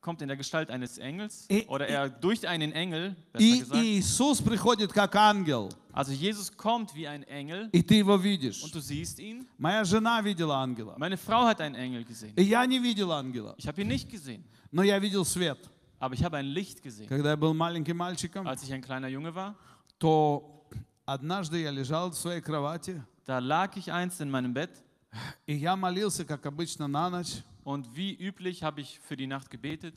kommt in der Gestalt eines Engels I- oder i- er durch einen Engel, besser И gesagt. Иисус приходит как ангел. Also Jesus kommt wie ein Engel И ты его видишь. und du siehst ihn. Моя жена видела ангела. Meine Frau hat einen Engel gesehen. И я не видел ангела. Ich habe ihn nicht gesehen, Но я видел свет. aber ich habe ein Licht gesehen. Когда я был маленьким мальчиком, Als ich ein kleiner Junge war, то однажды я лежал в своей кровати, da lag ich einst in meinem Bett и я молился, как обычно, на ночь. und wie üblich habe ich für die Nacht gebetet.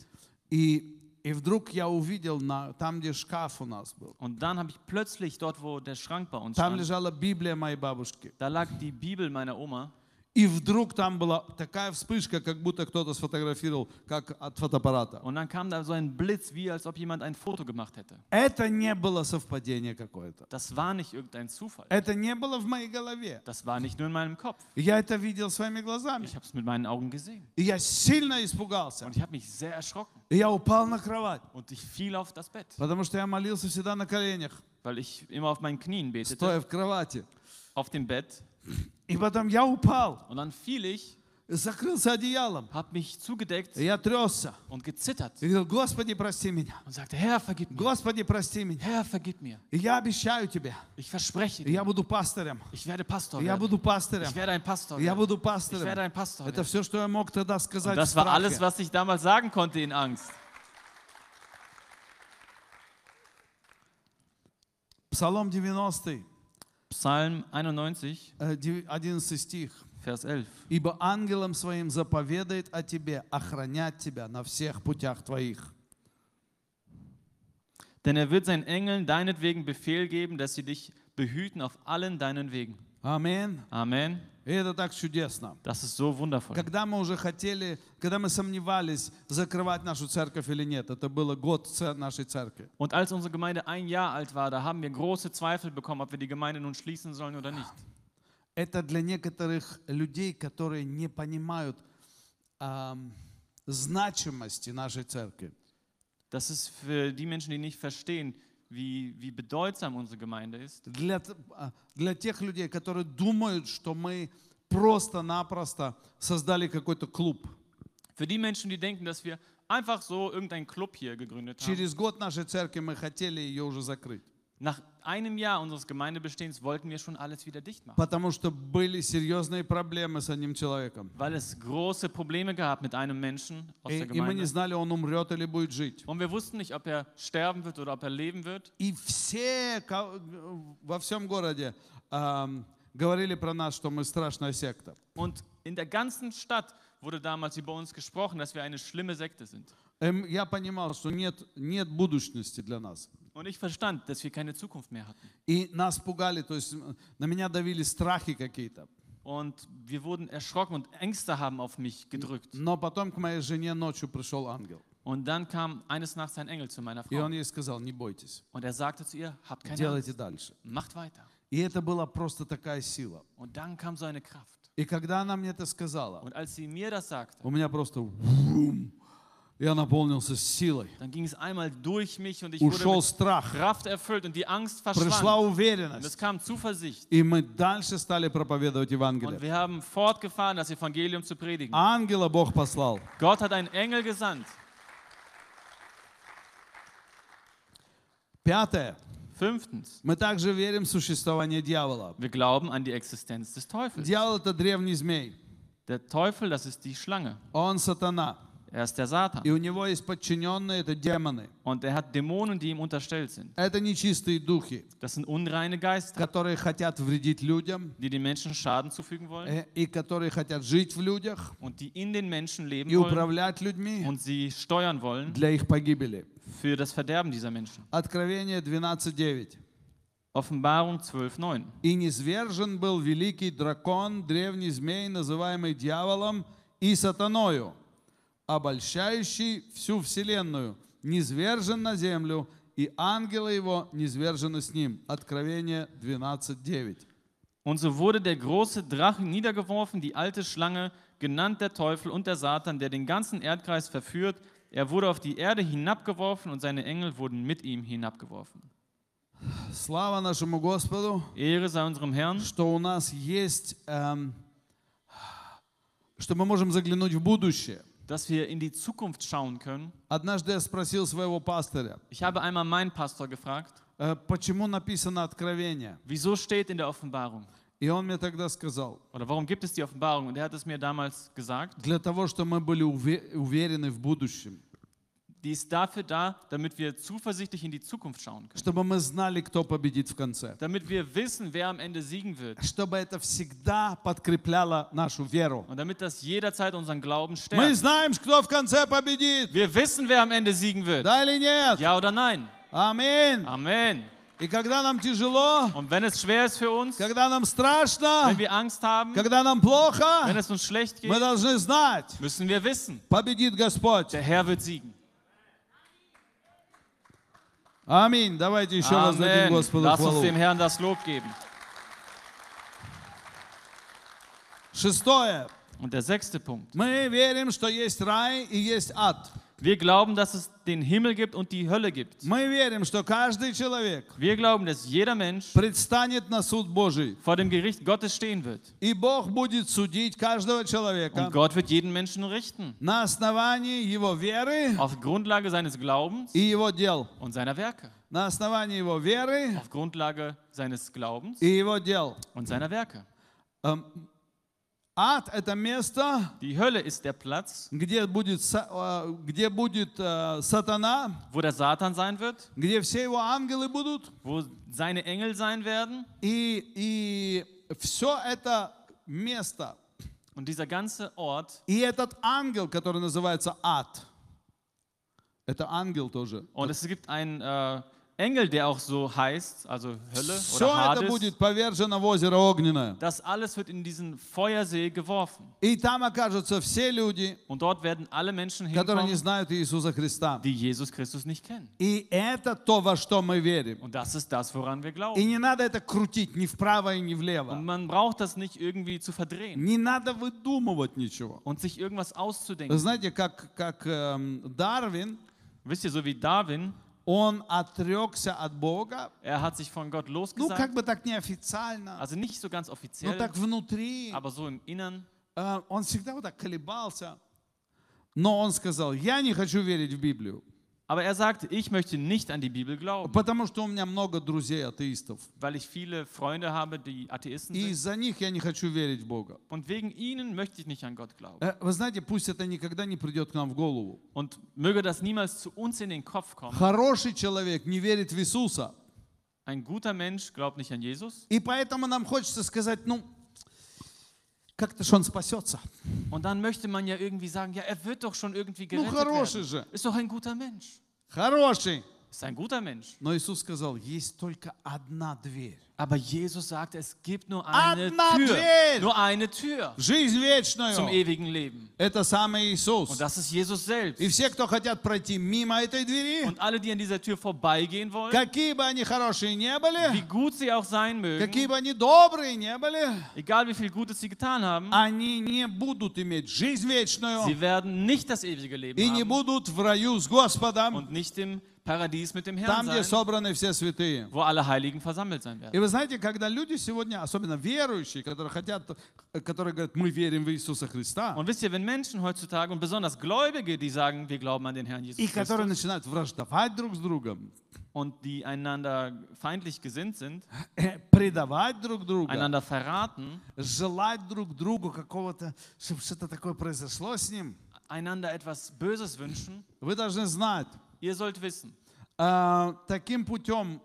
И, и вдруг я увидел на, там, где шкаф у нас был. Und dann habe ich plötzlich dort, wo der Schrank bei uns Там stand, лежала Библия моей бабушки. da lag die Bibel meiner Oma. И вдруг там была такая вспышка, как будто кто-то сфотографировал, как от фотоаппарата. Und dann kam da so ein Blitz, wie als ob jemand ein Foto gemacht hätte. Это не было совпадение какое-то. Das war nicht irgendein Zufall. Это не было в моей голове. Das war nicht nur in meinem Kopf. Я это видел своими глазами. Ich habe es mit meinen Augen gesehen. И я сильно испугался. Und ich habe mich sehr erschrocken. И я упал на кровать, Und ich fiel auf das Bett, потому что я молился всегда на коленях, weil ich immer auf meinen Knien betete, стоя в кровати. auf dem Bett. И потом я упал, Und dann fiel ich, закрылся одеялом. habe mich zugedeckt И я тресся. und gezittert И говорил, Господи, прости меня. und sagte, Herr, vergib mir. Господи, прости меня. Herr, vergib mir. И я обещаю тебе, Ich verspreche я dir, буду пастором. ich werde Pastor Я werden. буду пастором. Ich werde ein Pastor Я werden. буду Ich werde пастором. ein Pastor Это werden. все, что я мог тогда Und сказать в das war alles, страхе. was ich damals sagen konnte in Angst. Псалом 90, Psalm 91, э, дев- 11 стих. Vers 11. «Ибо ангелом своим заповедает о тебе, охранять тебя на всех путях твоих». Denn er wird seinen Engeln deinetwegen Befehl geben, dass sie dich behüten auf allen deinen Wegen. Аминь. Amen. И это так чудесно. Das ist so wundervoll. Когда мы уже хотели, когда мы сомневались, закрывать нашу церковь или нет, это было год нашей церкви. Und als unsere Gemeinde ein Jahr alt war, da haben wir große Zweifel bekommen, ob wir die Gemeinde nun schließen sollen oder nicht. Это для некоторых людей, которые не понимают ам, значимости нашей церкви. Das ist für die Menschen, die nicht verstehen, wie, wie bedeutsam unsere Gemeinde ist. Для, а, для тех людей, которые думают, что мы просто-напросто создали какой-то клуб. Für die Menschen, die denken, dass wir einfach so irgendeinen Club hier gegründet haben. Через год нашей церкви мы хотели ее уже закрыть. Nach einem Jahr unseres Gemeindebestehens wollten wir schon alles wieder dicht machen, Потому что были серьезные проблемы с одним человеком. weil es große Probleme gab mit einem Menschen aus И, der и мы не Gemeinde. знали, он умрет или будет жить. Und wir wussten nicht, ob er sterben wird oder ob er leben wird. И все ко- во всем городе ам, говорили про нас, что мы страшная секта. Und in der ganzen Stadt wurde damals über uns gesprochen, dass wir eine schlimme Sekte sind. Эм, Я понимал, что нет, нет будущности для нас. Und ich verstand, dass wir keine Zukunft mehr hatten. И нас пугали, то есть м, на меня давили страхи какие-то. Und wir wurden erschrocken und Ängste haben auf mich gedrückt. Но потом к моей жене ночью пришел ангел. Und dann kam eines Nachts ein Engel zu meiner И Frau. он ей сказал, не бойтесь, Und er sagte zu ihr, habt keine делайте Angst, дальше. macht weiter. И это была просто такая сила. Und dann kam so eine Kraft. И когда она мне это сказала, Und als sie mir das sagte, у меня просто вум, я наполнился силой. dann ging es einmal durch mich und ich wurde Ушел mit страх, Kraft erfüllt und die Angst пришла verschwand. Und es уверенность. kam Zuversicht. И мы дальше стали проповедовать Und Евангелие. wir haben fortgefahren, das Evangelium zu predigen. Ангела Бог послал. Gott hat einen Engel gesandt. Пятое. Fünftens, Мы также верим в существование дьявола. wir glauben an die Existenz des Teufels. Дьявол – это древний змей. Der Teufel, das ist die Schlange. Он сатана. Er ist der Satan. И у него есть подчиненные, это демоны. Und er hat Dämonen, die ihm unterstellt sind. Это нечистые духи, Das sind unreine Geister, которые хотят вредить людям die den Menschen Schaden zufügen wollen э, и которые хотят жить в людях und die in den Menschen leben и wollen управлять людьми und sie steuern wollen для их погибели. für das Verderben dieser Menschen. Откровение 12.9. Offenbarung 12,9. «И низвержен был великий дракон, древний змей, называемый дьяволом и сатаною, обольщающий всю вселенную, низвержен на землю, и ангелы его низвержены с ним». Откровение 12.9. Und so wurde der große Drache niedergeworfen, die alte Schlange, genannt der Teufel und der Satan, der den ganzen Erdkreis verführt. Er wurde auf die Erde hinabgeworfen und seine Engel wurden mit ihm hinabgeworfen. Слава нашему Господу, Ehre sei unserem Herrn, что у нас есть, эм, что мы можем заглянуть в будущее. dass wir in die Zukunft schauen können. Однажды я спросил своего пастыря, Ich habe einmal meinen Pastor gefragt, э, почему написано Откровение. wieso steht in der Offenbarung? И он мне тогда сказал, Oder warum gibt es die Offenbarung? Und er hat es mir damals gesagt. для того, чтобы мы были уве- уверены в будущем, Die ist dafür da, damit wir zuversichtlich in die Zukunft schauen können. чтобы мы знали, кто победит в конце, Damit wir wissen, wer am Ende siegen wird. чтобы это всегда подкрепляло нашу веру. Und damit das jederzeit unseren Glauben Мы stärkt. знаем, кто в конце победит, Wir wissen, wer am Ende siegen wird. да или нет? Ja oder nein? Аминь. Amen. И когда нам тяжело, Und wenn es schwer ist für uns, когда нам страшно, wenn wir Angst haben, когда нам wenn плохо, es uns schlecht мы geht, должны знать, müssen wir wissen, победит Господь. der Herr wird siegen. Аминь. Давайте еще раз дадим Amen. Господу Lass uns хвалу. dem Herrn das Lob geben. Шестое. Und der sechste Punkt. Мы верим, что есть рай и есть ад. Wir glauben, dass es den Himmel gibt und die Hölle gibt. Мы верим, что каждый человек Wir glauben, dass jeder Mensch предстанет на суд Божий. vor dem Gericht Gottes stehen wird. И Бог будет судить каждого человека Und Gott wird jeden Menschen richten. на основании его веры Auf Grundlage seines Glaubens и его дел. und seiner Werke. На основании его веры Auf Grundlage seines Glaubens и его дел. und seiner Werke. Эм, Ад – это место, Die Hölle ist der Platz, где будет, э, где будет э, сатана, wo der Satan sein wird, где все его ангелы будут. wo seine Engel sein werden. И, и все это место, Und dieser ganze Ort и этот ангел, который называется ад, это ангел тоже. und es gibt einen äh, Engel, der auch so heißt, also Hölle Все oder это Hades. будет повержено в озеро огненное. Das alles wird in diesen Feuersee geworfen. И там окажутся все люди, Und dort werden alle Menschen которые не hinkommen, знают Иисуса Христа. die Jesus Christus nicht kennen. И это то, во что мы верим. Und das ist das, woran wir И glauben. не надо это крутить ни вправо и ни Und влево. man braucht das nicht irgendwie zu verdrehen Не надо выдумывать ничего. und sich irgendwas Вы auszudenken. знаете, как, как эм, Дарвин, Wisst ihr, so wie Darwin, он отрекся от Бога, er hat sich von Gott ну, как losgesagt, бы так неофициально, also nicht so ganz offiziell, так внутри. aber so im Innern. Э, Он всегда вот так колебался. Но он сказал, я не хочу верить в Библию, Aber er sagte, ich möchte nicht an die Bibel glauben, потому что у меня много друзей атеистов. weil ich viele Freunde habe, die Atheisten И sind. из-за них я не хочу верить в Бога. Und wegen ihnen möchte ich nicht an Gott glauben. Э, Вы знаете, пусть это никогда не придет к нам в голову. Und möge das niemals zu uns in den Kopf kommen. Хороший человек не верит в Иисуса. Ein guter Mensch glaubt nicht an Jesus. И поэтому нам хочется сказать, ну, как-то ж он спасется. Und dann möchte man ja irgendwie sagen, ja, er wird doch schon irgendwie Ну, gerettet хороший werden. же. Ist doch ein guter Mensch. Хороший. Ist ein guter Mensch. Но Иисус сказал, есть только одна дверь. Aber Jesus sagte, es gibt nur eine Одна Tür. дверь. Nur eine Tür Жизнь zum вечную. ewigen Leben. Это самый Иисус. Und das ist Jesus selbst. И все, кто хотят пройти мимо этой двери, Und alle, die an dieser Tür vorbeigehen wollen, какие бы они хорошие не wie были, gut sie auch sein какие mögen, бы они добрые не были, egal wie viel Gutes sie getan haben, они не будут иметь жизнь вечную sie werden nicht das ewige Leben и не haben будут в раю с Господом, und nicht im Paradies mit dem там, Herrn где sein, собраны все святые. wo alle Heiligen versammelt sein И werden. вы знаете, когда люди сегодня, особенно верующие, которые хотят, э, которые говорят, мы верим в Иисуса Христа, Und wisst ihr, wenn Menschen heutzutage und besonders Gläubige, die sagen, wir glauben an den Herrn Jesus и которые Christus начинают враждовать друг с другом, und die einander feindlich gesinnt sind, э, предавать друг друга, einander verraten, желать друг другу какого-то, чтобы что-то такое произошло с ним, einander etwas Böses wünschen. Вы должны знать, Ihr sollt wissen, а, таким путем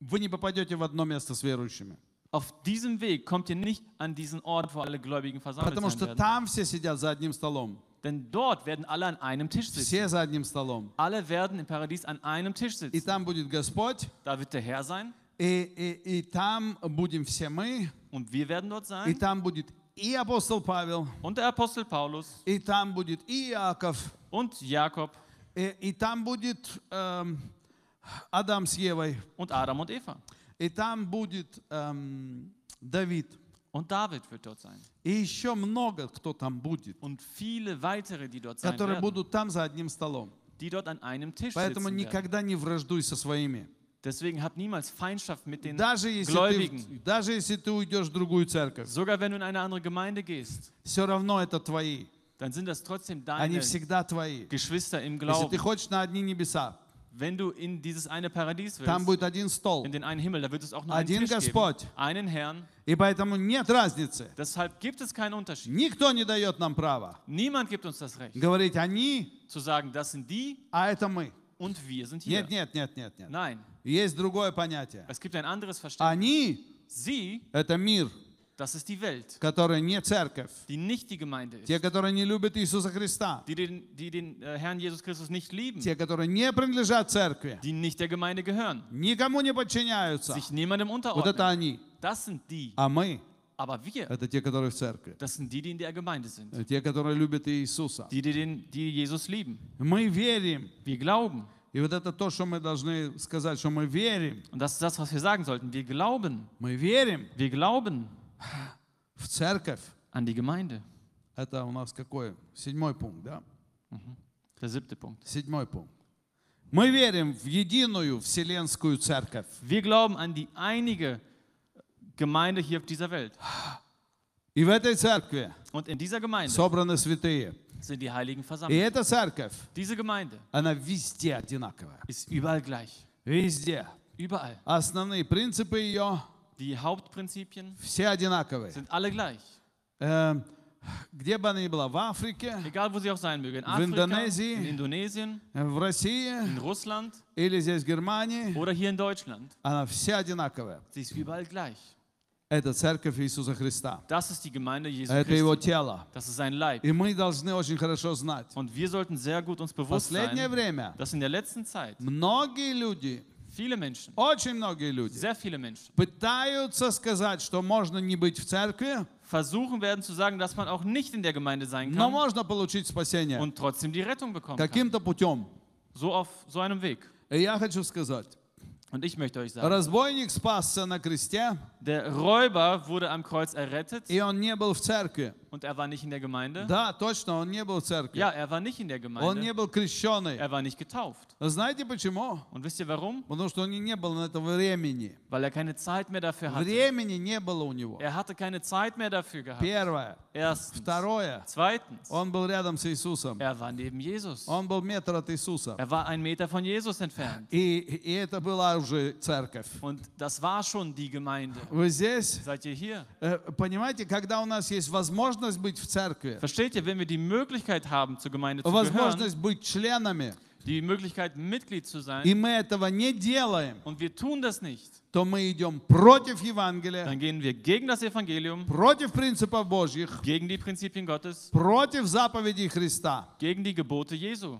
вы не попадете в одно место с верующими. auf diesem Weg kommt ihr nicht an diesen Ort, wo alle Gläubigen versammelt Потому sein что werden. там все сидят за одним столом. Denn dort werden alle an einem Tisch sitzen. Все за одним столом. Alle werden im Paradies an einem Tisch И sitzen. там будет Господь, Da wird der Herr sein и, и, и там будем все мы, und wir werden dort и sein там будет и апостол Павел, und der Apostel Paulus и там будет и Иаков, und Jakob И, и там будет эм, Адам с Евой, und Adam und Eva. и там будет эм, Давид. Und David wird dort sein. И еще много кто там будет, Und viele weitere, die dort sein которые werden, будут там за одним столом. die dort an einem Tisch Поэтому sitzen werden. никогда не враждуй со своими. Deswegen habt niemals Feindschaft mit den Даже если, Gläubigen. ты, даже если ты уйдешь в другую церковь, Sogar wenn du in eine andere Gemeinde gehst, все равно это твои. dann sind das trotzdem Они deine всегда твои. Geschwister im Если ты Glauben. хочешь на одни небеса, Wenn du in dieses eine Paradies там willst, будет один стол. in den einen Himmel, da wird es auch nur einen Один Tisch Господь. geben, einen Herrn. И поэтому нет разницы. Deshalb gibt es keinen Unterschied. Никто не дает нам права Niemand gibt uns das Recht, говорить они, zu sagen, das sind die а это мы. und wir sind hier. Нет, нет, нет, нет, нет. Nein, Есть другое понятие. es gibt ein anderes Verständnis. Они Sie, – это мир, das ist die Welt, который не церковь. die nicht die Gemeinde ist. Те, которые не любят Иисуса Христа. Die den, die den äh, Herrn Jesus Christus nicht lieben, Те, которые не принадлежат церкви. die nicht der Gemeinde gehören, Никому не подчиняются. sich niemandem Вот это unterordnen. они. Das sind die. А мы Aber wir, – это те, которые в церкви. das sind die, die in der Gemeinde sind. Те, которые любят Иисуса. Die, die, den, die Jesus lieben. Мы верим. Wir glauben. И вот это то, что мы должны сказать, что мы верим. Und das ist das, was wir sagen sollten. Wir glauben. Мы верим Wir glauben В церковь. an die Gemeinde. Это у нас какой? Седьмой пункт, да? Der siebte Punkt. Седьмой пункт. Мы верим в единую вселенскую церковь. Wir glauben an die einige Gemeinde hier auf dieser Welt. И в этой церкви Und in dieser Gemeinde собраны святые. sind die Heiligen И versammelt. эта церковь, Diese Gemeinde она везде одинаковая. ist überall gleich. Везде. Überall. Основные принципы ее Die Hauptprinzipien все одинаковые. sind alle gleich. Э, Где бы она ни была, в Африке, Egal, wo sie auch sein mögen. In Afrika, Indonesien. in Indonesien, в России in Russland или здесь в Германии, oder hier in Deutschland. она вся одинаковая. Sie ist überall gleich. Это церковь Иисуса Христа. Das ist die Gemeinde Jesu Это его Christi. тело. Das ist sein Leib. И мы должны очень хорошо знать. Und wir sollten sehr gut uns В bewusst последнее sein, время dass in der letzten Zeit многие люди, viele Menschen, очень многие люди, sehr viele Menschen, пытаются сказать, что можно не быть в церкви, versuchen werden zu sagen, dass man auch nicht in der Gemeinde sein но kann можно получить спасение und trotzdem die Rettung bekommen kann. каким-то путем. So auf so einem Weg. И я хочу сказать, Und ich möchte euch sagen, разбойник спасся на кресте, der Räuber wurde am Kreuz errettet и он не был в церкви. und er war nicht in der Gemeinde. Да, точно, он не был в церкви. Ja, er war nicht in der Он не Gemeinde. был крещеный. Er war nicht getauft. Знаете почему? Und wisst ihr warum? Потому что у него не было на это времени. Weil er keine Zeit mehr dafür hatte. Времени не было у него. Er hatte keine Zeit mehr dafür gehabt. Первое. Erstens. Второе. Zweitens. Он был рядом с Иисусом. Er war neben Jesus. Он был метр от Иисуса. Er war einen Meter von Jesus entfernt. И, и это была уже церковь. Und das war schon die Gemeinde. Вы здесь? Seid ihr hier? Э, Понимаете, когда у нас есть возможность быть в церкви, Versteht ihr, wenn wir die Möglichkeit haben, zur Gemeinde zu gehören, возможность быть членами, die Möglichkeit, Mitglied zu sein, и мы этого не делаем, und wir tun das nicht, то мы идем против Евангелия, dann gehen wir gegen das Evangelium, против принципов Божьих, gegen die Prinzipien Gottes, против заповедей Христа. gegen die Gebote Jesu.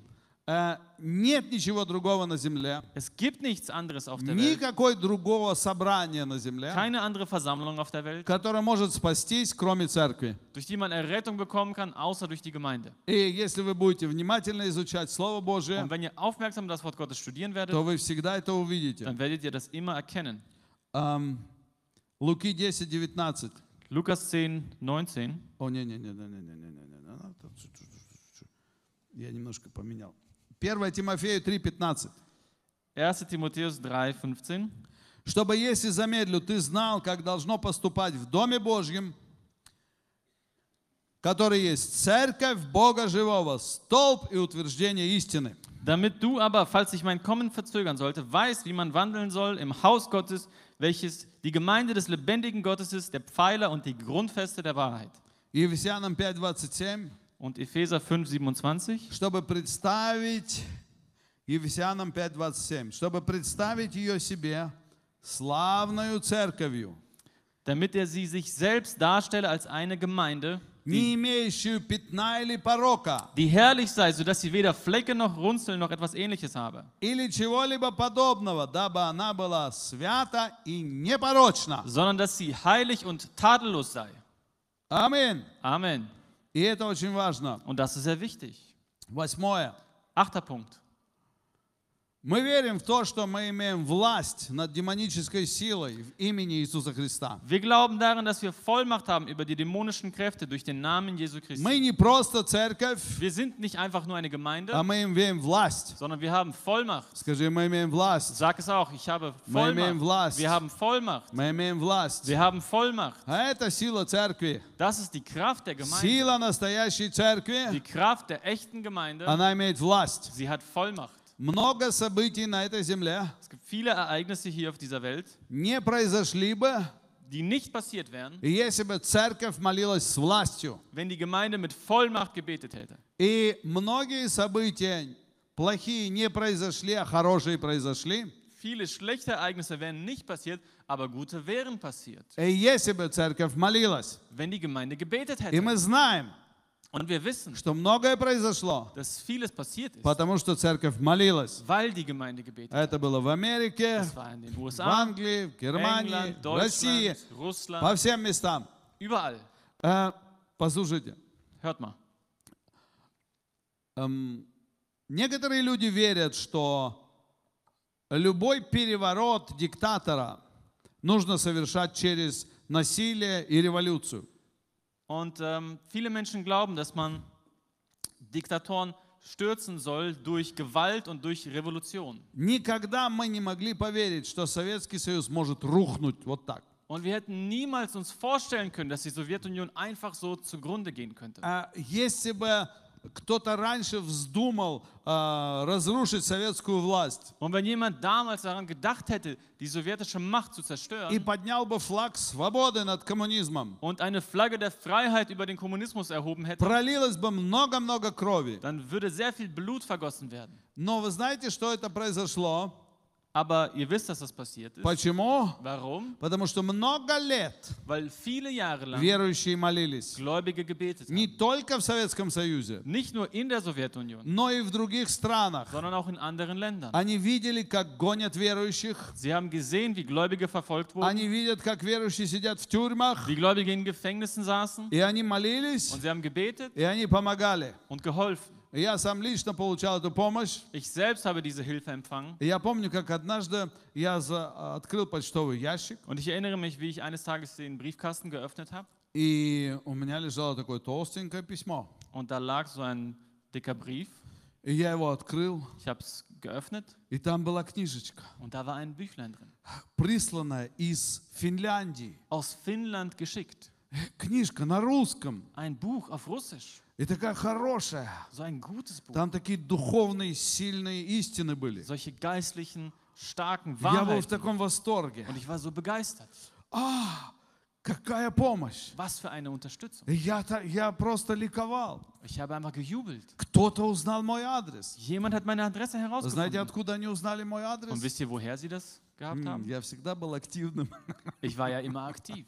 Э, Нет ничего другого на земле, Es gibt nichts anderes auf der Welt, никакой другого собрания на земле, keine andere Versammlung auf der Welt, которое может спастись, кроме церкви. durch die man Errettung bekommen kann, außer durch die Gemeinde. И если вы будете внимательно изучать Слово Божие, Und wenn ihr aufmerksam das Wort Gottes studieren werdet, то вы всегда это увидите. dann werdet ihr das immer erkennen. Ам, Луки 10, 19. Lukas 10, 19. О, не-не-не-не-не-не-не-не-не. Я немножко поменял. 1 Тимофею 3, 15. 1. Timotheus 3, 15. Чтобы, если замедлю, ты знал, как должно поступать в Доме Божьем, который есть церковь Бога Живого, столб и утверждение истины. Damit du aber, falls sich mein Kommen verzögern sollte, weißt, wie man wandeln soll im Haus Gottes, welches die Gemeinde des lebendigen Gottes ist, der Pfeiler und die Grundfeste der Wahrheit. Ефесянам 5, 27. Und Epheser 5, 27. чтобы представить, Ефесянам 5.27, чтобы представить ее себе славную церковью, Damit er sie sich selbst darstelle als eine Gemeinde, не имеющую пятна или порока, die herrlich sei, sodass sie weder Flecke noch Runzeln noch etwas ähnliches habe. или чего-либо подобного, дабы она была свята и непорочна. sondern dass sie heilig und tadellos sei. Аминь. Amen. И это очень важно. Und das ist sehr wichtig. Восьмое. Achter Punkt. Мы верим в то, что мы имеем власть над демонической силой в имени Иисуса Христа. Wir glauben daran, dass wir Vollmacht haben über die dämonischen Kräfte durch den Namen Jesu Christi. Мы не просто церковь, Wir sind nicht einfach nur eine а Gemeinde, мы имеем власть. sondern wir haben Vollmacht. Скажи, мы имеем власть. Sag es auch, ich habe Мы имеем Vollmacht. власть. Wir haben Vollmacht. Мы имеем власть. Wir haben Vollmacht. А это сила церкви. Das ist die Kraft der Gemeinde. Сила настоящей Die церкви, Kraft der echten Gemeinde. она имеет власть. Sie hat Vollmacht. Много событий на этой земле Es gibt viele Ereignisse hier auf dieser Welt, не произошли бы, die nicht passiert wären, если бы церковь молилась с властью. wenn die Gemeinde mit Vollmacht gebetet hätte. И многие события плохие не произошли, а хорошие произошли. Viele schlechte Ereignisse wären nicht passiert, aber gute wären passiert, И если бы церковь молилась. wenn die Gemeinde gebetet И hätte. мы знаем, Und wir wissen, что многое произошло, dass vieles passiert ist, потому что церковь молилась. weil die Gemeinde gebetet hat. Это было в Америке, Das war in den в USA, Англии, в Германии, England, в России, Russland, по всем местам. überall. Э, Послушайте, Hört mal. эм, некоторые люди верят, что любой переворот диктатора нужно совершать через насилие и революцию. Und ähm, viele Menschen glauben, dass man Diktatoren stürzen soll durch Gewalt und durch Revolution. Никогда мы не могли поверить, что Советский Союз может рухнуть вот так. Und wir hätten niemals uns vorstellen können, dass die Sowjetunion einfach so zugrunde gehen könnte. А Если бы кто-то раньше вздумал а, разрушить советскую власть Und wenn jemand damals daran gedacht hätte, die sowjetische Macht zu и поднял бы флаг свободы над коммунизмом, und eine Flagge der Freiheit über den Kommunismus erhoben hätte, пролилось бы много-много крови. dann würde sehr viel Blut vergossen werden. Но вы знаете, что это произошло? Aber ihr wisst, dass das passiert ist. Почему? Warum? Потому что много лет Weil viele Jahre lang верующие молились. Gläubige gebetet Не haben. только в Советском Союзе, Nicht nur in der Sowjetunion, но и в других странах. sondern auch in anderen Ländern. Они видели, как гонят верующих. Sie haben gesehen, wie Gläubige verfolgt wurden, Они видят, как верующие сидят в тюрьмах. wie Gläubige in Gefängnissen saßen И они молились, und sie haben gebetet и они помогали. und geholfen. И Я сам лично получал эту помощь. Ich selbst habe diese Hilfe empfangen И Я помню, как однажды я за- открыл почтовый ящик, und ich erinnere mich, wie ich eines Tages den Briefkasten geöffnet habe и у меня лежало такое толстенькое письмо. und da lag so ein dicker Brief. И я его открыл, Ich habe es geöffnet и там была книжечка, und da war ein Büchlein drin. присланная из Финляндии. Aus Finnland geschickt. Книжка на русском. Ein Buch auf Russisch. И такая хорошая. So ein gutes Buch. Там такие духовные, сильные истины были. Solche geistlichen, starken Я был в Wahrheiten. таком восторге. Und ich war so begeistert. А, какая помощь! Was für eine Unterstützung. Я, я просто ликовал. Ich habe einfach gejubelt. Кто-то узнал мой адрес. Jemand hat meine Adresse Вы знаете, herausgefunden. откуда они узнали мой Und адрес? wisst ihr, woher sie das gehabt haben? Я всегда был активным. Ich war ja immer aktiv.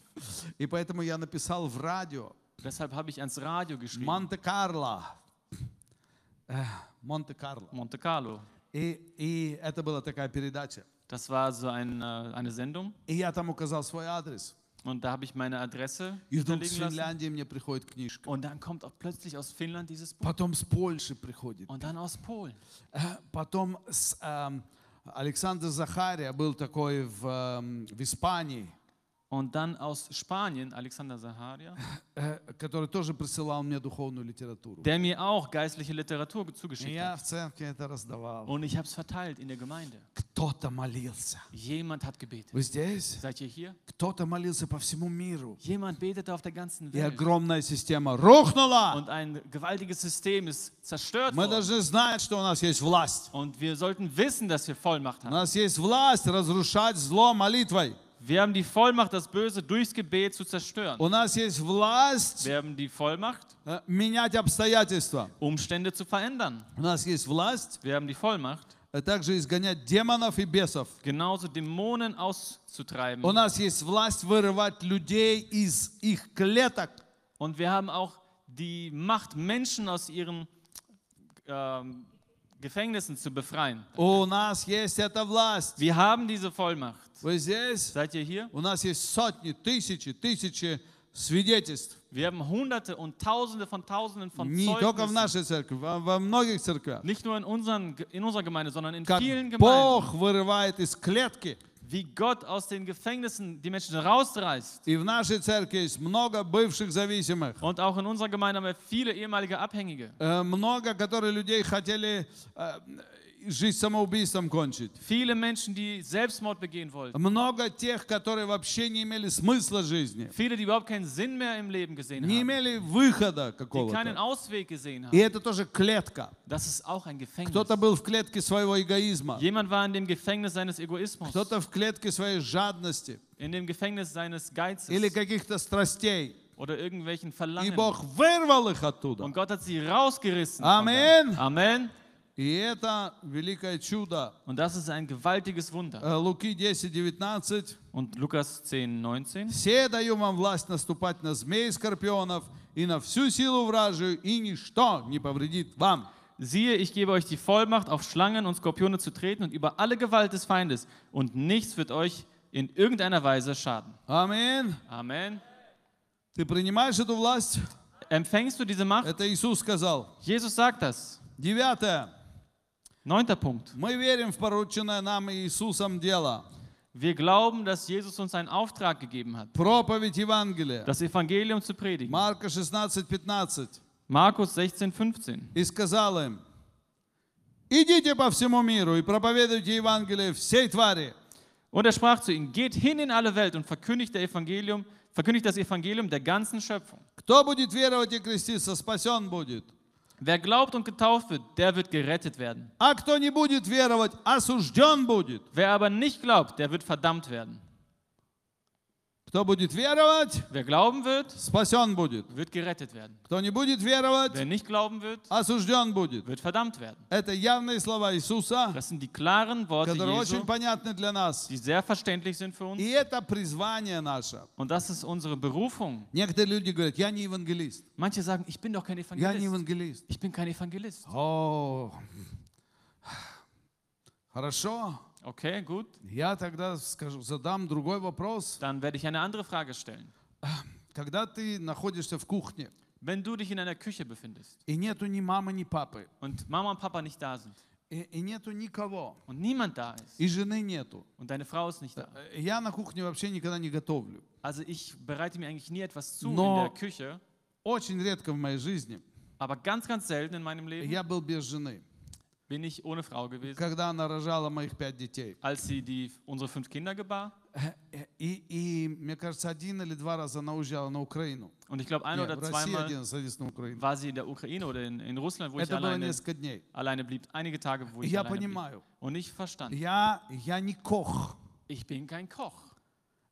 И поэтому я написал в радио Deshalb habe ich ans Radio geschrieben. Монте-Карло. Э, Монте-Карло. Monte Carlo. И, и это была такая передача. Das war so ein, äh, eine Sendung. И я там указал свой адрес. Und da habe ich meine Adresse И вдруг с hinterlegen lassen. Финляндии мне приходит книжка. Und dann kommt auch plötzlich aus Finnland dieses Buch. Потом с Польши приходит. Und dann aus Polen. Э, Потом с, эм, Александр Захария был такой в, эм, в Испании, Und dann aus Spanien, Alexander Saharia, э, который тоже присылал мне духовную литературу. der mir auch geistliche Literatur И zugeschickt я hat. в церкви это раздавал. Und ich habe es verteilt in der Gemeinde. Кто-то молился. Jemand hat gebetet. Вы здесь? Seid ihr hier? Кто-то молился по всему миру. Jemand betete auf der ganzen И Welt. огромная система рухнула. Und ein gewaltiges System ist zerstört Мы worden. должны знать, что у нас есть власть. Und wir sollten wissen, dass wir Vollmacht У haben. нас есть власть разрушать зло молитвой. Wir haben die Vollmacht, das Böse durchs Gebet zu zerstören. У нас есть власть Wir haben die Vollmacht, э, менять обстоятельства. Umstände zu verändern. У нас есть власть Wir haben die Vollmacht, э, также изгонять демонов и бесов. genauso Dämonen auszutreiben. У нас есть власть вырывать людей из их клеток. Und wir haben auch die Macht, Menschen aus ihren ähm, Gefängnissen zu befreien. У нас есть эта власть. Wir haben diese Vollmacht. Вы здесь? Seid ihr hier? У нас есть сотни, тысячи, тысячи свидетельств. Wir haben Hunderte und Tausende von Tausenden von Не только в Zeugnissen. нашей церкви, во, во многих церквях. Nicht nur in, unseren, in unserer Gemeinde, sondern in Как vielen Gemeinden. Бог вырывает из клетки. Wie Gott aus den Gefängnissen die Menschen rausreißt. И в нашей церкви есть много бывших зависимых. Und auch in unserer Gemeinde haben wir viele ehemalige Abhängige. Э, Много, которые людей хотели э, жизнь самоубийством кончить. Viele Menschen, die Selbstmord begehen wollten. Много тех, которые вообще не имели смысла жизни. Viele, die überhaupt keinen Sinn mehr im Leben gesehen Не haben. имели выхода Die keinen какого-то. Ausweg gesehen И haben. это тоже клетка. Das ist auch ein Gefängnis. Кто-то был в клетке своего эгоизма. Jemand war in dem Gefängnis seines Egoismus, Кто-то в клетке своей жадности in dem Gefängnis seines или Geizes каких-то страстей. oder irgendwelchen И Verlangen. Бог вырвал их оттуда. Und Gott hat sie rausgerissen. Amen. Amen. И это великое чудо. Und das ist ein gewaltiges Wunder. Э, Луки 10, 19. Und Lukas 10, 19. «Все даю вам власть наступать на змей и скорпионов и на всю силу вражию, и ничто не повредит вам». Siehe, ich gebe euch die Vollmacht, auf Schlangen und Skorpione zu treten und über alle Gewalt des Feindes. Und nichts wird euch in irgendeiner Weise schaden. Аминь. Amen. Ты принимаешь эту власть? Empfängst du diese Macht? Это Иисус сказал. Jesus sagt das. Девятое. Neunter Punkt. Мы верим в порученное нам Иисусом дело. Wir glauben, dass Jesus uns einen Auftrag gegeben hat, Проповедь Евангелия. das Evangelium zu predigen. Марка 16, 15. Markus 16, 15. И сказал им, идите по всему миру и проповедуйте Евангелие всей твари. Und er sprach zu ihnen: Geht hin in alle Welt und verkündigt, der Evangelium, verkündigt das Evangelium der ganzen Schöpfung. Кто будет веровать и креститься, спасен будет. Wer glaubt und getauft wird, der wird gerettet werden. А кто не будет веровать, осужден будет. Wer aber nicht glaubt, der wird verdammt werden. Кто будет веровать, Wer glauben wird, спасен будет. wird gerettet werden. Кто не будет веровать, Wer nicht glauben wird, осужден будет. wird verdammt werden. Это явные слова Иисуса, Das sind die klaren Worte которые очень Jesu, понятны для нас. die sehr verständlich sind für uns. И это призвание наше. Und das ist unsere Berufung. Некоторые люди говорят, я не евангелист. Manche sagen, ich bin doch kein Я не Evangelist. евангелист. Ich bin kein Evangelist. О, хорошо. Okay, gut. Я тогда скажу, задам другой вопрос. Dann werde ich eine andere Frage stellen. Когда ты находишься в кухне, Wenn du dich in einer Küche befindest и нету ни мамы, ни папы, und Mama und Papa nicht da sind и, и нету никого, und niemand da ist и жены нету, und deine Frau ist nicht da. э, я на кухне вообще никогда не готовлю. Also ich bereite mir eigentlich nie etwas zu No. in der Küche, Очень редко в моей жизни aber ganz, ganz selten in meinem Leben я был без жены, bin ich ohne Frau gewesen, когда она рожала моих пять детей. als sie die, unsere fünf Kinder gebar. Э, э, И, и мне кажется, один или два раза она уезжала на Украину. Und ich glaube, ein Не, oder в России zweimal один садись на Украину. war sie in der Ukraine oder in, in Russland, wo ich Это было alleine, несколько дней. alleine blieb. Einige Tage, wo И ich Я alleine blieb. понимаю, Und ich verstand, я, я не кох. ich bin kein Koch.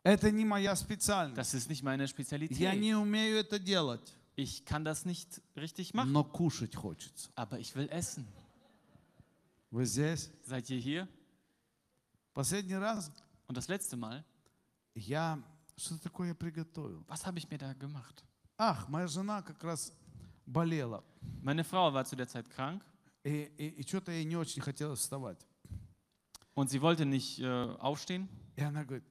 Это не моя специальность. Das ist nicht meine Я Spezialität. не умею это делать. Ich kann das nicht richtig machen, Но кушать хочется. aber ich will essen. Вы здесь? Seid ihr hier? Последний раз Und das letzte Mal, я что-то такое я приготовил. was habe ich mir da gemacht? Ах, моя жена как раз болела. Meine Frau war zu der Zeit krank И, и, и что-то ей не очень хотелось вставать. und sie wollte nicht äh, aufstehen. И она говорит,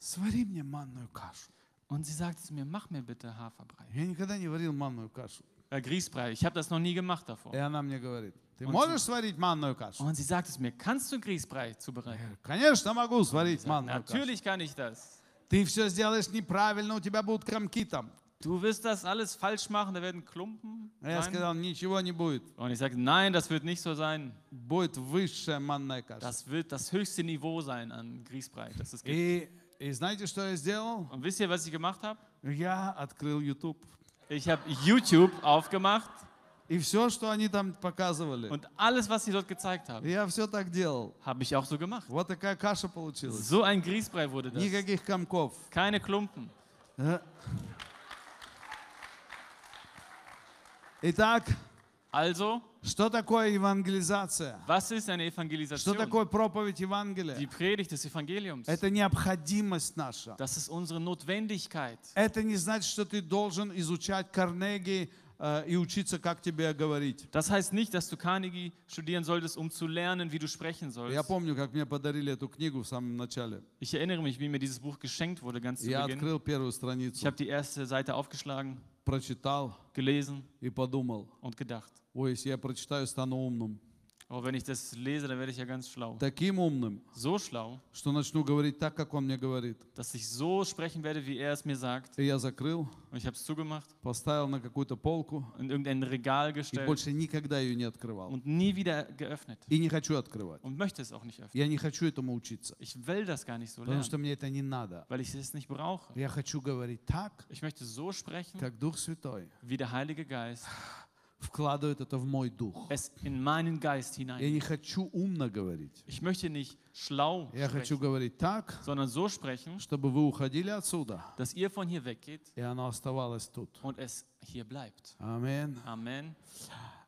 свари мне манную кашу. Und sie sagte zu mir, mach mir bitte Haferbrei. Я никогда не варил манную кашу. Äh, Grießbrei. Ich habe das noch nie gemacht davor. И она мне говорит, ты Он можешь сварить манную кашу? Und sie sagte zu mir, kannst du Grießbrei Я zubereiten? говорю, Конечно могу сварить Ich sag, манную кашу. Natürlich kann ich das. Ты все сделаешь неправильно, у тебя будут комки там. Du wirst das alles falsch machen, da werden Klumpen А Я sein. сказал, ничего не будет. Und ich sagte, nein, das wird nicht so sein. Будет высшая манная каша. Das wird das höchste Niveau sein an Grießbrei, das es gibt. И, и знаете, что я сделал? Und wisst ihr, was ich gemacht habe? Я открыл YouTube. Ich habe YouTube aufgemacht И все, что они там показывали, Und alles, was sie dort gezeigt haben, я все так делал. habe ich auch so gemacht. Вот такая каша получилась. So ein Grießbrei wurde das. Никаких комков. Keine Klumpen. Э. Итак, Also, что такое евангелизация? was ist eine Что Evangelisation? такое проповедь Die Евангелия? Predigt des Evangeliums. Это необходимость наша. Das ist unsere Notwendigkeit. Это не значит, что ты должен изучать Карнеги и учиться, как тебе говорить. Das heißt nicht, dass du Carnegie studieren solltest, um zu lernen, wie du sprechen Я sollst. помню, как мне подарили эту книгу в самом начале. Ich erinnere mich, wie mir dieses Buch geschenkt wurde, ganz zu Я Beginn. открыл первую Ich страницу, habe die erste Seite aufgeschlagen, прочитал gelesen и подумал, und gedacht. ой, если я прочитаю, стану умным. Oh, wenn ich das lese, dann werde ich ja ganz schlau. Таким умным, So schlau, что начну говорить так, как он мне говорит. dass ich so sprechen werde, wie er es mir sagt. И я закрыл, Und ich habe es zugemacht, поставил на какую-то полку in irgendein Regal и gestellt больше никогда ее не открывал. und nie wieder geöffnet. И не хочу открывать. Und möchte es auch nicht öffnen. Я не хочу этому учиться, Ich will das gar nicht so потому что lernen, мне это не надо. weil ich es nicht brauche. Я хочу говорить так, Ich möchte so sprechen, как Дух Святой wie der Heilige Geist Вкладывает это в мой дух. es in meinen Geist Я hinein. не хочу умно говорить. Ich möchte nicht schlau Я хочу sprechen, говорить так, sondern so sprechen, чтобы вы уходили отсюда, dass ihr von hier weggeht и оно оставалось тут. und es hier bleibt. Аминь. Amen.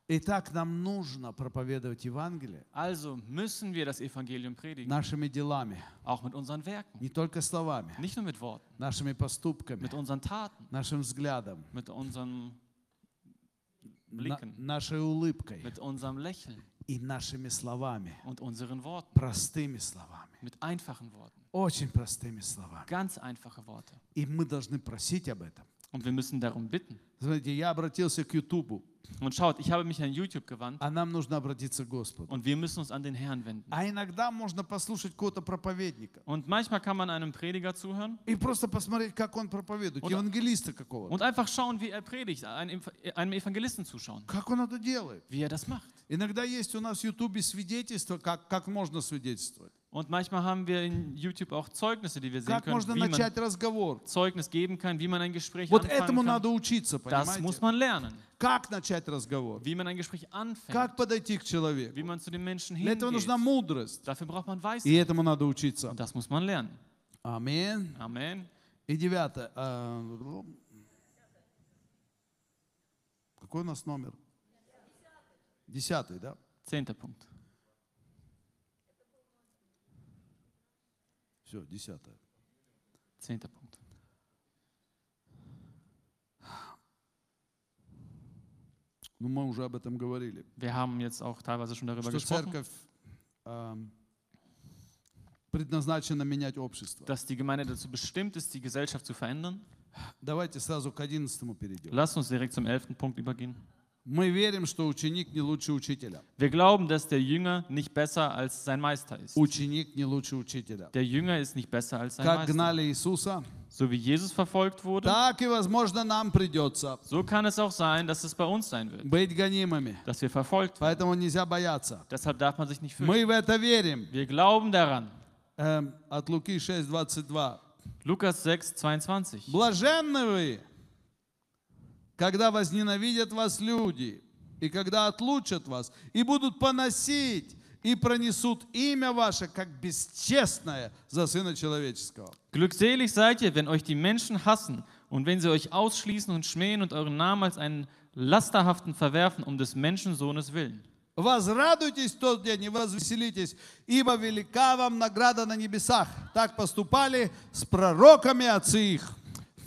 Итак, нам нужно проповедовать Евангелие Also müssen wir das Evangelium predigen, нашими делами, auch mit unseren Werken, не только словами, nicht nur mit Worten, нашими поступками, mit unseren Taten, нашим взглядом, mit unseren на- Blicken, нашей улыбкой mit unserem Lächeln и нашими словами, und unseren Worten, простыми словами, mit einfachen Worten, очень простыми словами. ganz einfache Worte. И мы должны просить об этом. Und wir müssen darum bitten. Знаете, я обратился к Ютубу, Und schaut, ich habe mich an YouTube gewandt а нам нужно обратиться к Господу. und wir müssen uns an den Herrn wenden. А иногда можно послушать какого-то проповедника Und manchmal kann man einem Prediger zuhören и просто посмотреть, как он проповедует, Und- евангелиста какого-то. und einfach schauen, wie er predigt, einem einem Evangelisten zuschauen, Как он это делает? wie er das macht. Иногда есть у нас в Ютубе свидетельства, как, как можно свидетельствовать. Und manchmal haben wir in YouTube auch Zeugnisse, die wir sehen Как können, можно wie man разговор. Zeugnis geben kann, wie man ein Gespräch Вот этому anfangen надо kann. учиться, Das muss понимаете? man lernen, Как начать разговор? wie man ein Gespräch anfängt, Как подойти к человеку? wie man zu den Menschen Для этого нужна мудрость. Dafür braucht man И этому надо учиться. Und das muss man lernen. Аминь. Amen. И девятое. а, Какой у нас номер? Десятый, да? Zehnter Punkt. Все, десятое. Zehnter Punkt. Wir haben jetzt auch teilweise schon darüber gesprochen. Dass die Gemeinde dazu bestimmt ist, die Gesellschaft zu verändern. Lass uns direkt zum 11. Punkt übergehen. Wir glauben, dass der Jünger nicht besser als sein Meister ist. Der Jünger ist nicht besser als sein Meister. So wie Jesus verfolgt wurde, так и, возможно, нам придется so kann es auch sein, dass es bei uns sein wird, быть гонимыми. dass wir verfolgt werden. Поэтому нельзя бояться. Deshalb darf man sich nicht fürchten. Мы в это верим. Wir glauben daran. Эм, от Луки 6, 22. Lukas 6, 22. Блаженны вы, когда возненавидят вас люди, и когда отлучат вас, и будут поносить, и пронесут имя ваше, как бесчестное за Сына Человеческого. Glückselig seid ihr, wenn euch die Menschen hassen und wenn sie euch ausschließen und schmähen und euren Namen als einen lasterhaften verwerfen um des Menschensohnes willen. Возрадуйтесь в тот день и возвеселитесь, ибо велика вам награда на небесах. Так поступали с пророками отцы их.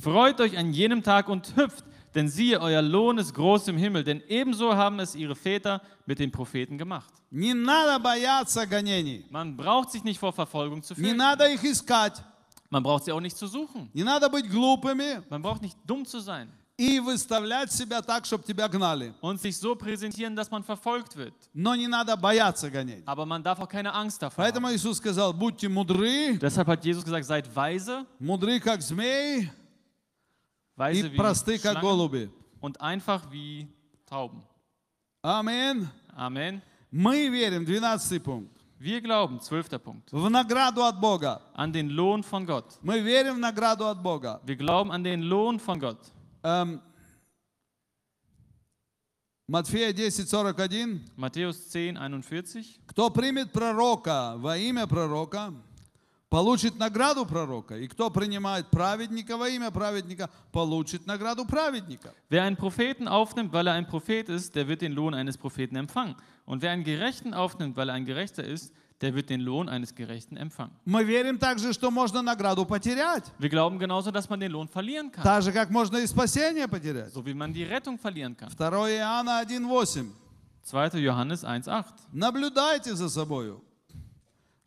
Freut euch an jenem Tag und hüpft, denn siehe, euer Lohn ist groß im Himmel, denn ebenso haben es ihre Väter mit den Propheten gemacht. Не надо бояться гонений. Man braucht sich nicht vor Verfolgung zu Не fürchten. надо их искать. Man braucht sie auch nicht zu suchen. Не надо быть глупыми Man braucht nicht dumm zu sein и выставлять себя так, чтобы тебя гнали. und sich so präsentieren, dass man verfolgt wird. Но не надо бояться гонений. Aber man darf auch keine Angst davor Поэтому haben. Иисус сказал, будьте мудры, Deshalb hat Jesus gesagt, seid weise, мудры как змеи и weise wie просты как Schlangen голуби. und einfach wie Tauben. Аминь. Amen. Мы верим, 12 пункт, Wir glauben, zwölfter Punkt, в награду от Бога. an den Lohn von Gott. Мы верим в награду от Бога. Wir glauben an den Lohn von Gott. Эм, Матфея 10:41. Matthäus 10, 41. Кто примет пророка во имя пророка, получит награду пророка. И кто принимает праведника во имя праведника, получит награду праведника. Wer einen Propheten aufnimmt, weil er ein Prophet ist, der wird den Lohn eines Propheten empfangen. Und wer einen Gerechten aufnimmt, weil er ein Gerechter ist, der wird den Lohn eines Gerechten empfangen. Мы верим также, что можно награду потерять. Wir glauben genauso, dass man den Lohn verlieren kann. Так же, как можно и спасение потерять. So wie man die Rettung verlieren kann. 2 Иоанна 1:8. 2. Johannes 1,8. Наблюдайте за собою,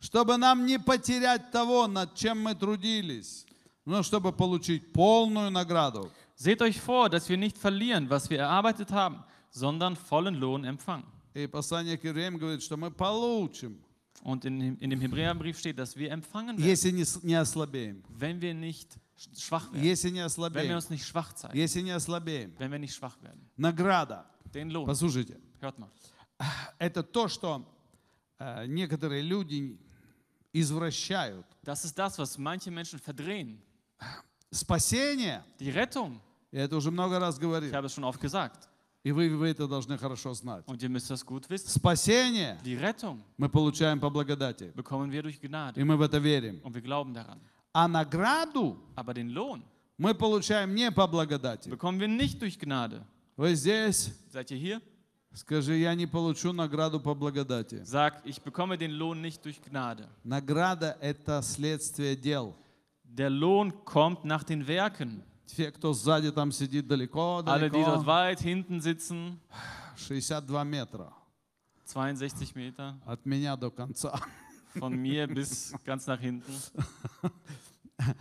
чтобы нам не потерять того, над чем мы трудились, но чтобы получить полную награду. Seht euch vor, dass wir nicht verlieren, was wir erarbeitet haben, sondern vollen Lohn empfangen. И послание к евреям говорит, что мы получим, Und in, in dem Hebräerbrief steht, dass wir empfangen werden, если не, не ослабеем. wenn wir nicht schwach werden. Если не Wenn wir ослабеем. uns nicht schwach zeigen. Если не ослабеем. Wenn wir nicht schwach werden. Награда. Den Lohn. Послушайте, Hört mal. это то, что э, некоторые люди извращают. Das ist das, was manche Menschen verdrehen. Спасение, Die Rettung. я это уже много раз Ich говорил, habe es schon oft gesagt. и вы, вы это должны хорошо знать. Und ihr müsst das gut wissen. Спасение Die Rettung мы получаем по благодати, bekommen wir durch и Gnade. мы в это верим. Und wir glauben daran. А награду Aber den Lohn мы получаем не по благодати. bekommen wir nicht durch Gnade. Вы здесь, Seid ihr hier? Скажи, я не получу награду по благодати. Sag, ich bekomme den Lohn nicht durch Gnade. Награда – это следствие дел. Der Lohn kommt nach den Werken. Те, кто сзади там сидит далеко, Alle, die dort далеко, weit hinten sitzen, 62 метра 62 Meter, от меня до конца. von mir bis ganz nach hinten.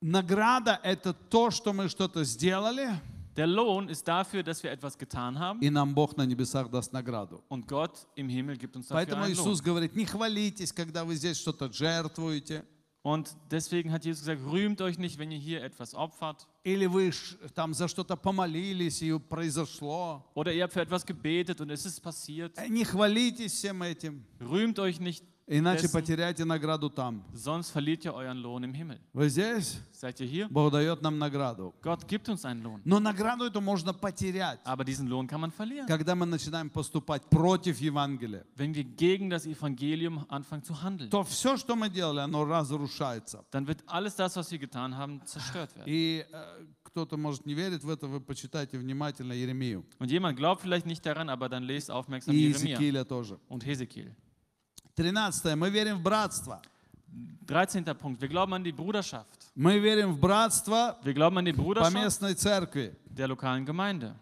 Награда – это то, что мы что-то сделали, Der Lohn ist dafür, dass wir etwas getan haben и нам Бог на небесах даст награду. und Gott im Himmel gibt uns dafür Поэтому einen Lohn. Иисус говорит, не хвалитесь, когда вы здесь что-то жертвуете, Und deswegen hat Jesus gesagt, rühmt euch nicht, wenn ihr hier etwas opfert. или вы ш- там за что-то помолились, и произошло. Oder ihr habt für etwas gebetet und es ist passiert. Э, Не хвалитесь всем этим, Rühmt euch nicht, иначе Dessen- потеряете награду там. sonst verliert ihr euren Lohn im Himmel. Вы здесь? Seid ihr hier? Bог дает нам награду. Gott gibt uns einen Lohn. Но награду эту можно потерять, Aber diesen Lohn kann man verlieren, когда мы начинаем поступать против Евангелия. wenn wir gegen das Evangelium anfangen zu handeln. То все, что мы делали, оно разрушается. Dann wird alles das, was wir getan haben, zerstört werden. И э, кто-то, может, не верит в это, вы почитайте внимательно Еремию. Und jemand glaubt vielleicht nicht daran, aber dann lest aufmerksam И Jeremia Иезекииля тоже. und Hesekiel. 13. Мы верим в братство. 13. Punkt. Wir glauben an die Bruderschaft. Мы верим в братство Wir glauben an die по Bruderschaft местной церкви. der lokalen Gemeinde.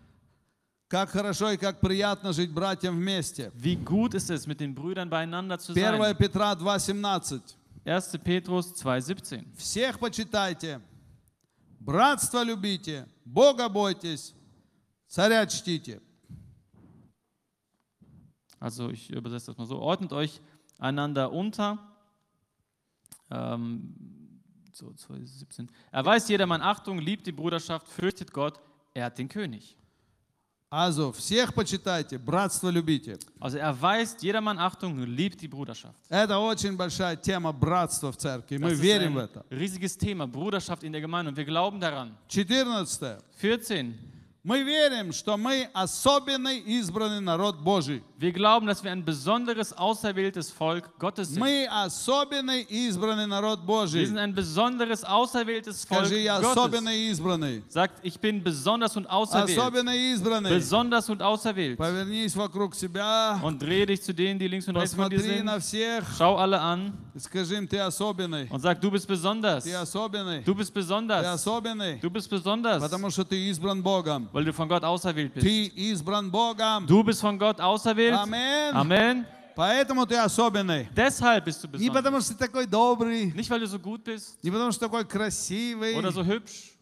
Как хорошо и как приятно жить братьям вместе. Wie gut ist es, mit den Brüdern beieinander zu 1 sein. Петра 2,17. 1. Petrus 2,17. Всех почитайте, братство любите, Бога бойтесь, царя чтите. Also ich übersetze das mal so. Ordnet euch einander unter. Ähm, so, 2,17. Erweist jedermann Achtung, liebt die Bruderschaft, fürchtet Gott, ehrt den König. Also, всех почитайте, братство любите. Also erweist jedermann Achtung, liebt die Bruderschaft. Это очень большая тема братства в церкви. Мы Das ist верим в ein это. riesiges Thema, Bruderschaft in der Gemeinde und wir glauben daran. 14. 14. Мы верим, что мы особенный избранный народ Божий. Wir glauben, dass wir ein besonderes, auserwähltes Volk Gottes sind. Мы особенный избранный народ Wir Божий. sind ein besonderes, auserwähltes Volk Скажи, я Gottes. особенный избранный. Sagt, ich bin besonders und auserwählt. Особенный избранный. Besonders und auserwählt. Повернись вокруг себя, Und dreh dich zu denen, die links und rechts von dir посмотри sind. на всех Schau alle an и скажи им, ты особенный. und sag, du bist besonders. Ты особенный. Du bist Ты besonders. особенный. Du bist besonders, Потому что ты избран Богом. weil du von Gott auserwählt bist. Ты избран Богом. Du bist von Gott auserwählt. Аминь. Amen. Поэтому ты особенный. Deshalb bist du Не besonders. потому что ты такой добрый, Nicht, weil du so gut bist не потому что такой красивый, oder so hübsch,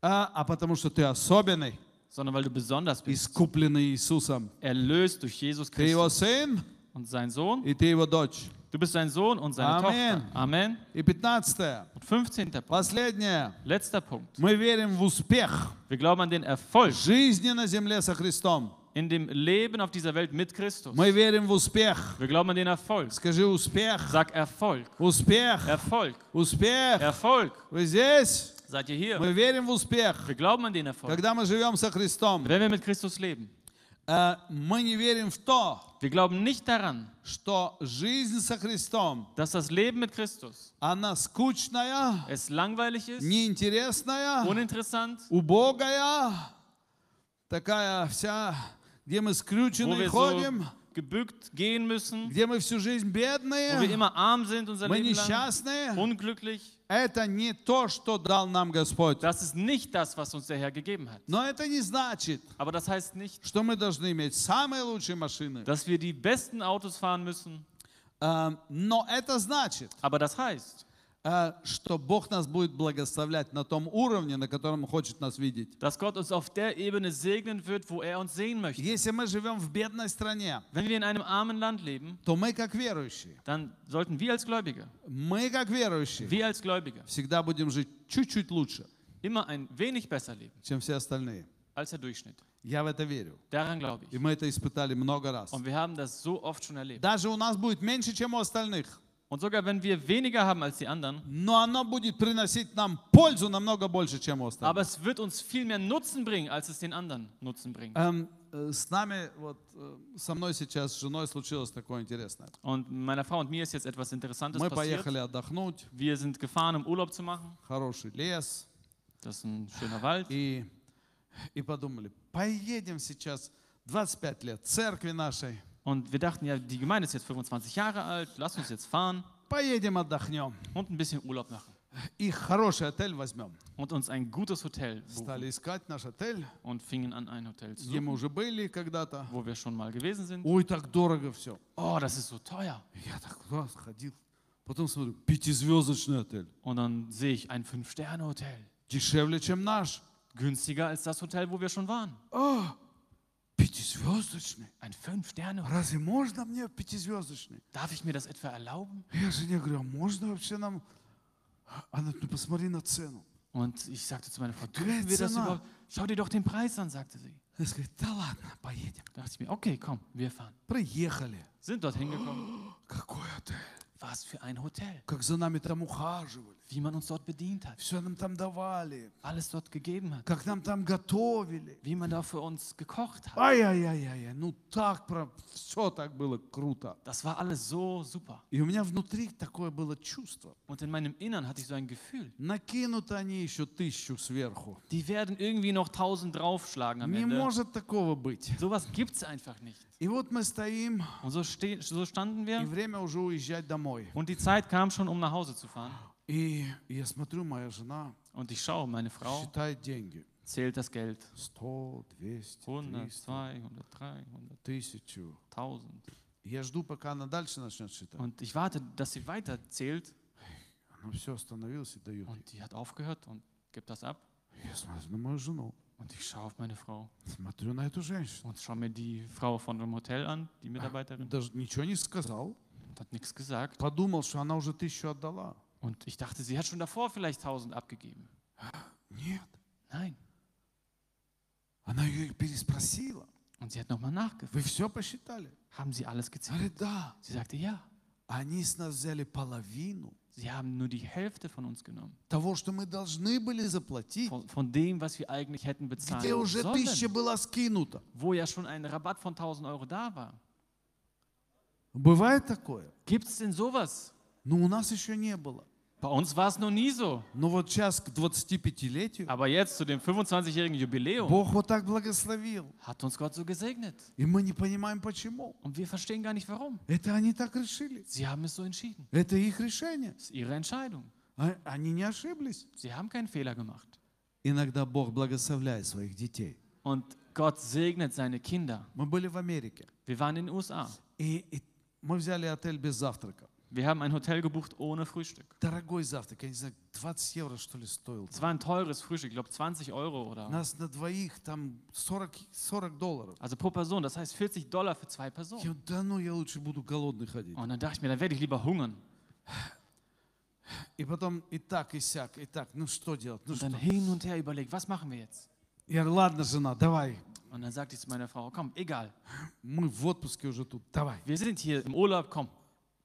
а, а потому что ты особенный, sondern weil du besonders bist. искупленный Иисусом. Erlöst durch Jesus Ты его Christus сын, und sein Sohn. и ты его дочь. Du bist sein Sohn und seine Amen. Tochter. Amen. И 15. Und 15. Punkt. Последнее. Letzter Punkt. Мы верим в успех Wir glauben an den Erfolg жизни на земле со Христом. in dem Leben auf dieser Welt mit Christus. Мы верим в успех. Wir glauben an den Erfolg. Скажи успех. Sag Erfolg. Успех. Erfolg. Успех. Erfolg. Вы здесь? Seid ihr hier? Мы верим в успех, Wir glauben an den Erfolg. когда мы живем со Христом. Wenn wir mit Christus leben. Э, Мы не верим в то, Wir glauben nicht daran, что жизнь со Христом, dass das Leben mit Christus она скучная, es langweilig ist, неинтересная, uninteressant, убогая, такая вся, где мы скрюченные wir so ходим, gebückt gehen müssen, где мы всю жизнь wo wir бедные, immer arm sind unser мы Leben lang, несчастные. unglücklich. Это не то, что дал нам Господь. Das ist nicht das, was uns der Herr gegeben hat. Но это не значит, Aber das heißt nicht, что мы должны иметь самые лучшие машины. dass wir die besten Autos fahren müssen. Э, Но это значит, Aber das heißt, э, что Бог нас будет благословлять на том уровне, на котором хочет нас видеть. dass Gott uns auf der Ebene segnen wird, wo er uns sehen möchte. Если мы живем в бедной стране, Wenn wir in einem armen Land leben, то мы как верующие, dann sollten wir als Gläubige, мы как верующие wir als Gläubige, всегда будем жить чуть-чуть лучше, immer ein wenig besser leben чем все остальные. als der Durchschnitt. Я в это верю. Daran glaube И ich. мы это испытали много раз. Und wir haben das so oft schon erlebt. Даже у нас будет меньше, чем у остальных. Und sogar wenn wir weniger haben als die anderen, Но оно будет приносить нам пользу намного больше, чем у остальных. aber es wird uns viel mehr Nutzen bringen, als es den anderen Nutzen bringt. Эм, э, с нами, вот э, со мной сейчас с женой случилось такое интересное. Und meiner Frau und mir ist jetzt etwas Interessantes Мы passiert. поехали отдохнуть, Wir sind gefahren, um Urlaub zu machen. хороший лес, Das ist ein schöner Wald. и, и подумали, поедем сейчас 25 лет церкви нашей, Und wir dachten, ja, die Gemeinde ist jetzt 25 Jahre alt, lass uns jetzt fahren поедем отдохнем und ein bisschen Urlaub machen. и хороший отель возьмем. Und uns ein gutes Hotel buchen. Стали искать наш отель, Und fingen an, ein Hotel zu где мы suchen, уже были когда-то. wo wir schon mal gewesen sind. Ой, так дорого все. Oh, das ist so teuer. Я так раз ходил. Потом смотрю, пятизвездочный отель. Und dann sehe ich ein Fünf-Sterne-Hotel. Дешевле, чем наш. Günstiger als das Hotel, wo wir schon waren. А, пятизвездочный. Ein Fünf-Sterne-Hotel. Разве можно мне пятизвездочный? Darf ich mir das etwa erlauben? Я жене говорю, а можно вообще нам... Она, ну посмотри на цену. Und ich sagte zu meiner Frau, Какая dürfen wir das цена? überhaupt? Schau dir doch den Preis an, sagte sie. Она говорит, да ладно, поедем. Da dachte ich mir, okay, komm, wir fahren. Приехали. Sind dort hingekommen. Какой отель? Was für ein Hotel. Как за нами там ухаживали. Wie man uns dort bedient hat. Все нам там давали. Alles dort gegeben hat. Как нам там готовили. Wie man da für uns gekocht hat. Ай-яй-яй-яй. Ну так, про... все так было круто. Das war alles so super. И у меня внутри такое было чувство. Und in meinem Innern hatte ich so ein Gefühl. Накинут они еще тысячу сверху. Die werden irgendwie noch tausend draufschlagen am Не Ende. может такого быть. Sowas gibt es einfach nicht. И вот мы стоим, Und so, ste so standen и wir. время уже уезжать домой. Und die Zeit kam schon, um nach Hause zu fahren. И я смотрю, моя жена Und ich schaue, meine Frau считает деньги. zählt das Geld. 100, 200, 100, 300, 200, 300, тысячу. 1000. Я жду, пока она дальше начнет считать. Und ich warte, dass sie weiter zählt. Она все остановилась и дает. Und die hat aufgehört und gibt das ab. Я смотрю на мою жену, Und ich schaue auf meine Frau смотрю на эту женщину. und schaue mir die Frau von dem Hotel an, die Mitarbeiterin. Даже ничего не сказал. Und hat nichts gesagt. Подумал, что она уже тысячу отдала. Und ich dachte, sie hat schon davor vielleicht 1000 abgegeben. Нет. Nein. Она ее переспросила. Und sie hat nochmal nachgefragt. Вы все посчитали? Haben sie alles gezählt? Говорит, да. Sie sagte, ja. Они с нас взяли половину Sie haben nur die Hälfte von uns genommen. того, что мы должны были заплатить, Von, von dem, was wir eigentlich hätten где bezahlen уже тысяча sollen. была скинута. Wo ja schon ein Rabatt von 1000 Euro da war. Бывает такое? Gibt es denn sowas? Но у нас еще не было. Bei uns war es noch nie so. Но вот сейчас к 25-летию Aber jetzt zu dem 25-jährigen Jubiläum Бог вот так благословил. hat uns Gott so gesegnet. И мы не понимаем почему. Und wir verstehen gar nicht warum. Это они так решили. Sie haben es so entschieden. Это их решение. Das ist ihre Entscheidung. А- Они не ошиблись. Sie haben keinen Fehler gemacht. Иногда Бог благословляет своих детей. Und Gott segnet seine Kinder. Мы были в Америке. Wir waren in den USA. И, и мы взяли отель без завтрака. Wir haben ein Hotel gebucht ohne Frühstück. Дорогой завтрак, я не знаю, 20 евро что ли стоил. Es war ein teures Frühstück, ich glaube 20 Euro oder. Нас на двоих там 40, 40 долларов. Also pro Person, das heißt 40 Dollar für zwei Я Personen. говорю, да ну, я лучше буду голодный ходить. Und dann dachte ich mir, dann werde ich lieber hungern. И потом и так, и сяк, и так, ну что делать? Ну Und что? dann hin und her überlegt, was machen wir jetzt? Я говорю, ладно, жена, давай. Und dann sagte ich zu meiner Frau, komm, egal, Мы в отпуске уже тут, давай. wir sind hier im Urlaub, komm.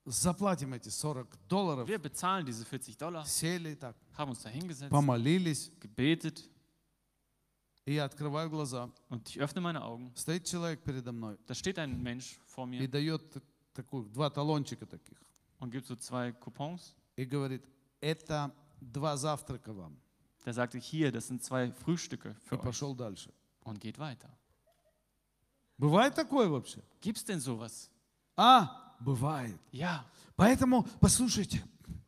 заплатим эти 40 долларов. Wir bezahlen diese 40 Dollar, Сели так, haben uns da hingesetzt, помолились. gebetet И я открываю глаза. und ich öffne meine Augen. Стоит человек передо мной Da steht ein Mensch vor и mir дает т- такую, два талончика таких. und gibt so zwei Coupons. И говорит, это два завтрака вам. Der sagte, hier, das sind zwei Frühstücke И für euch пошел дальше. und geht weiter. Бывает такое вообще? Gibt's denn sowas? А, бывает. Ja, Поэтому, послушайте,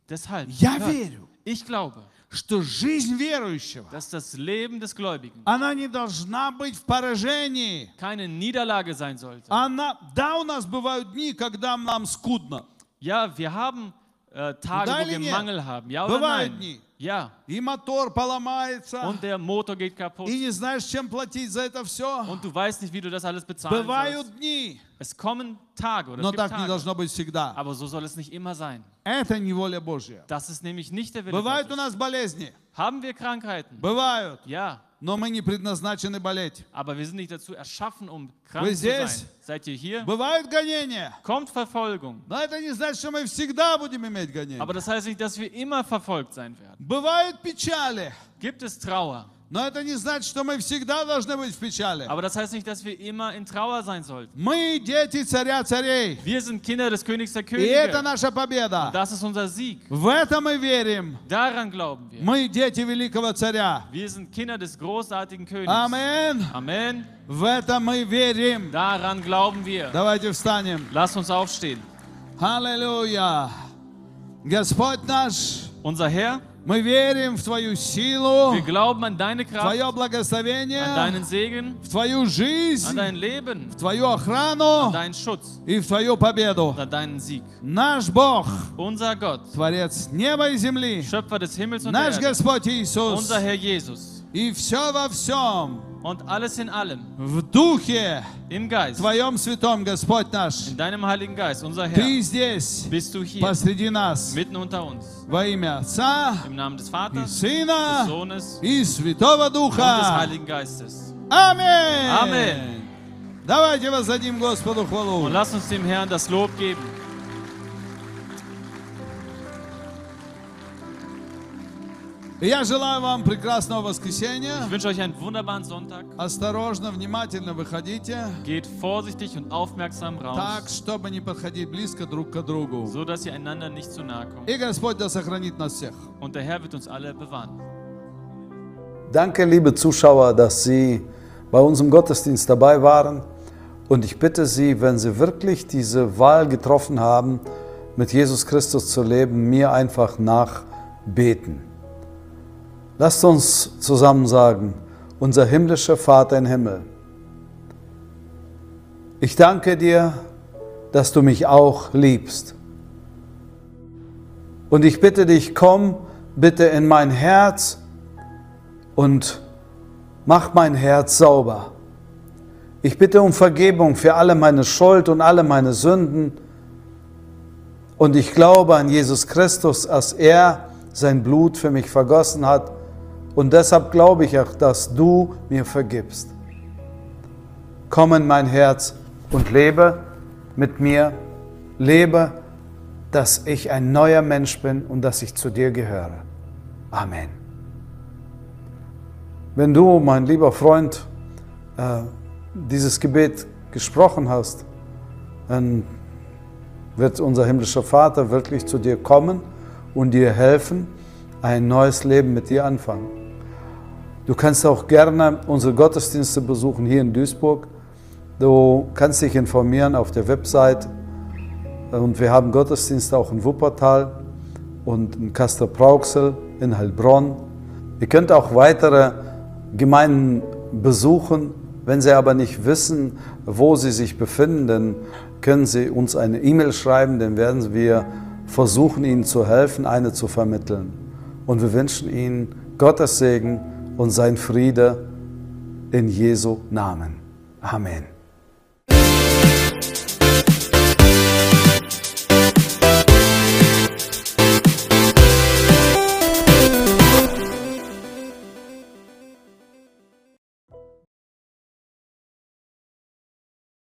deshalb. я hört, верю, ich glaube, что жизнь верующего, dass das Leben des Gläubigen она не должна быть в поражении. keine Niederlage sein sollte. Она, да, у нас бывают дни, когда нам скудно. Ja, wir haben äh, Tage, Da wo wir или нет? Mangel haben. Ja oder Бывают nein? дни. Ja. И мотор поломается, Und der Motor geht kaputt. и не знаешь, чем платить за это все. Und du weißt nicht, wie du das alles bezahlen Бывают sollst. дни, Es kommen Tage oder но es gibt так не Tage. должно быть всегда. Aber so soll es nicht immer sein. Это не воля Божья. Das ist nämlich nicht der Wille Бывают у Gottes. нас болезни, Haben wir Krankheiten? бывают, Ja. Но мы не предназначены болеть. Aber wir sind nicht dazu erschaffen, um krank Вы zu sein. здесь? Seid ihr hier? Бывают гонения, Kommt Verfolgung. но это не значит, что мы всегда будем иметь Aber гонения. das heißt nicht, dass wir immer verfolgt sein werden. Бывают печали, Gibt es Trauer? но это не значит, что мы всегда должны быть в печали. Aber das heißt nicht, dass wir immer in Trauer sein sollten. Мы дети царя царей, Wir sind Kinder des Königs der и это Könige. наша победа. Das ist unser Sieg. В это мы верим. Daran glauben wir. Мы дети великого царя. Wir sind Kinder des großartigen Königs. Амин. Amen. В это мы верим. Daran glauben wir. Давайте встанем. Lass uns aufstehen. Аллилуйя. Господь наш, Unser Herr, мы верим в Твою силу, wir glauben an deine в Kraft, Твое an благословение, deinen Segen, в Твою an жизнь, dein Leben, в Твою an охрану deinen Schutz, и в Твою победу. an deinen Sieg. Наш Бог, Unser Gott, Творец неба и земли, Schöpfer des Himmels und der наш Erde, Господь Иисус, unser Herr Jesus. и все во всем, Und alles in allem, в Духе im Geist, Твоем Святом, Господь наш, in deinem Heiligen Geist, unser Herr, Ты здесь, bist du hier, посреди нас, mitten unter uns. во имя Отца Im Namen des и Vaters, des Сына Sohnes и Святого und des Духа. Heiligen Geistes. Аминь. Аминь. Давайте воздадим Господу Und хвалу. lass uns dem Herrn das Lob geben. Я желаю вам прекрасного воскресенья. Ich wünsche euch einen wunderbaren Sonntag. Осторожно, внимательно выходите, Geht vorsichtig und aufmerksam так, raus, чтобы не подходить близко друг к другу. so dass ihr einander nicht zu nahe kommt. И Господь да сохранит нас всех. Und der Herr wird uns alle bewahren. Danke, liebe Zuschauer, dass Sie bei unserem Gottesdienst dabei waren. Und ich bitte Sie, wenn Sie wirklich diese Wahl getroffen haben, mit Jesus Christus zu leben, mir einfach nachbeten. Lasst uns zusammen sagen, unser himmlischer Vater im Himmel, ich danke dir, dass du mich auch liebst. Und ich bitte dich, komm bitte in mein Herz und mach mein Herz sauber. Ich bitte um Vergebung für alle meine Schuld und alle meine Sünden. Und ich glaube an Jesus Christus, dass er sein Blut für mich vergossen hat. Und deshalb glaube ich auch, dass du mir vergibst. Komm in mein Herz und lebe mit mir. Lebe, dass ich ein neuer Mensch bin und dass ich zu dir gehöre. Amen. Wenn du, mein lieber Freund, äh, dieses Gebet gesprochen hast, dann wird unser himmlischer Vater wirklich zu dir kommen und dir helfen, ein neues Leben mit dir anfangen. Du kannst auch gerne unsere Gottesdienste besuchen hier in Duisburg. Du kannst dich informieren auf der Website und wir haben Gottesdienste auch in Wuppertal und in Kastor-Brauxel, in Heilbronn. Ihr könnt auch weitere Gemeinden besuchen. Wenn Sie aber nicht wissen, wo Sie sich befinden, dann können Sie uns eine E-Mail schreiben, dann werden wir versuchen, Ihnen zu helfen, eine zu vermitteln. Und wir wünschen Ihnen Gottes Segen und sein Friede in Jesu Namen. Amen.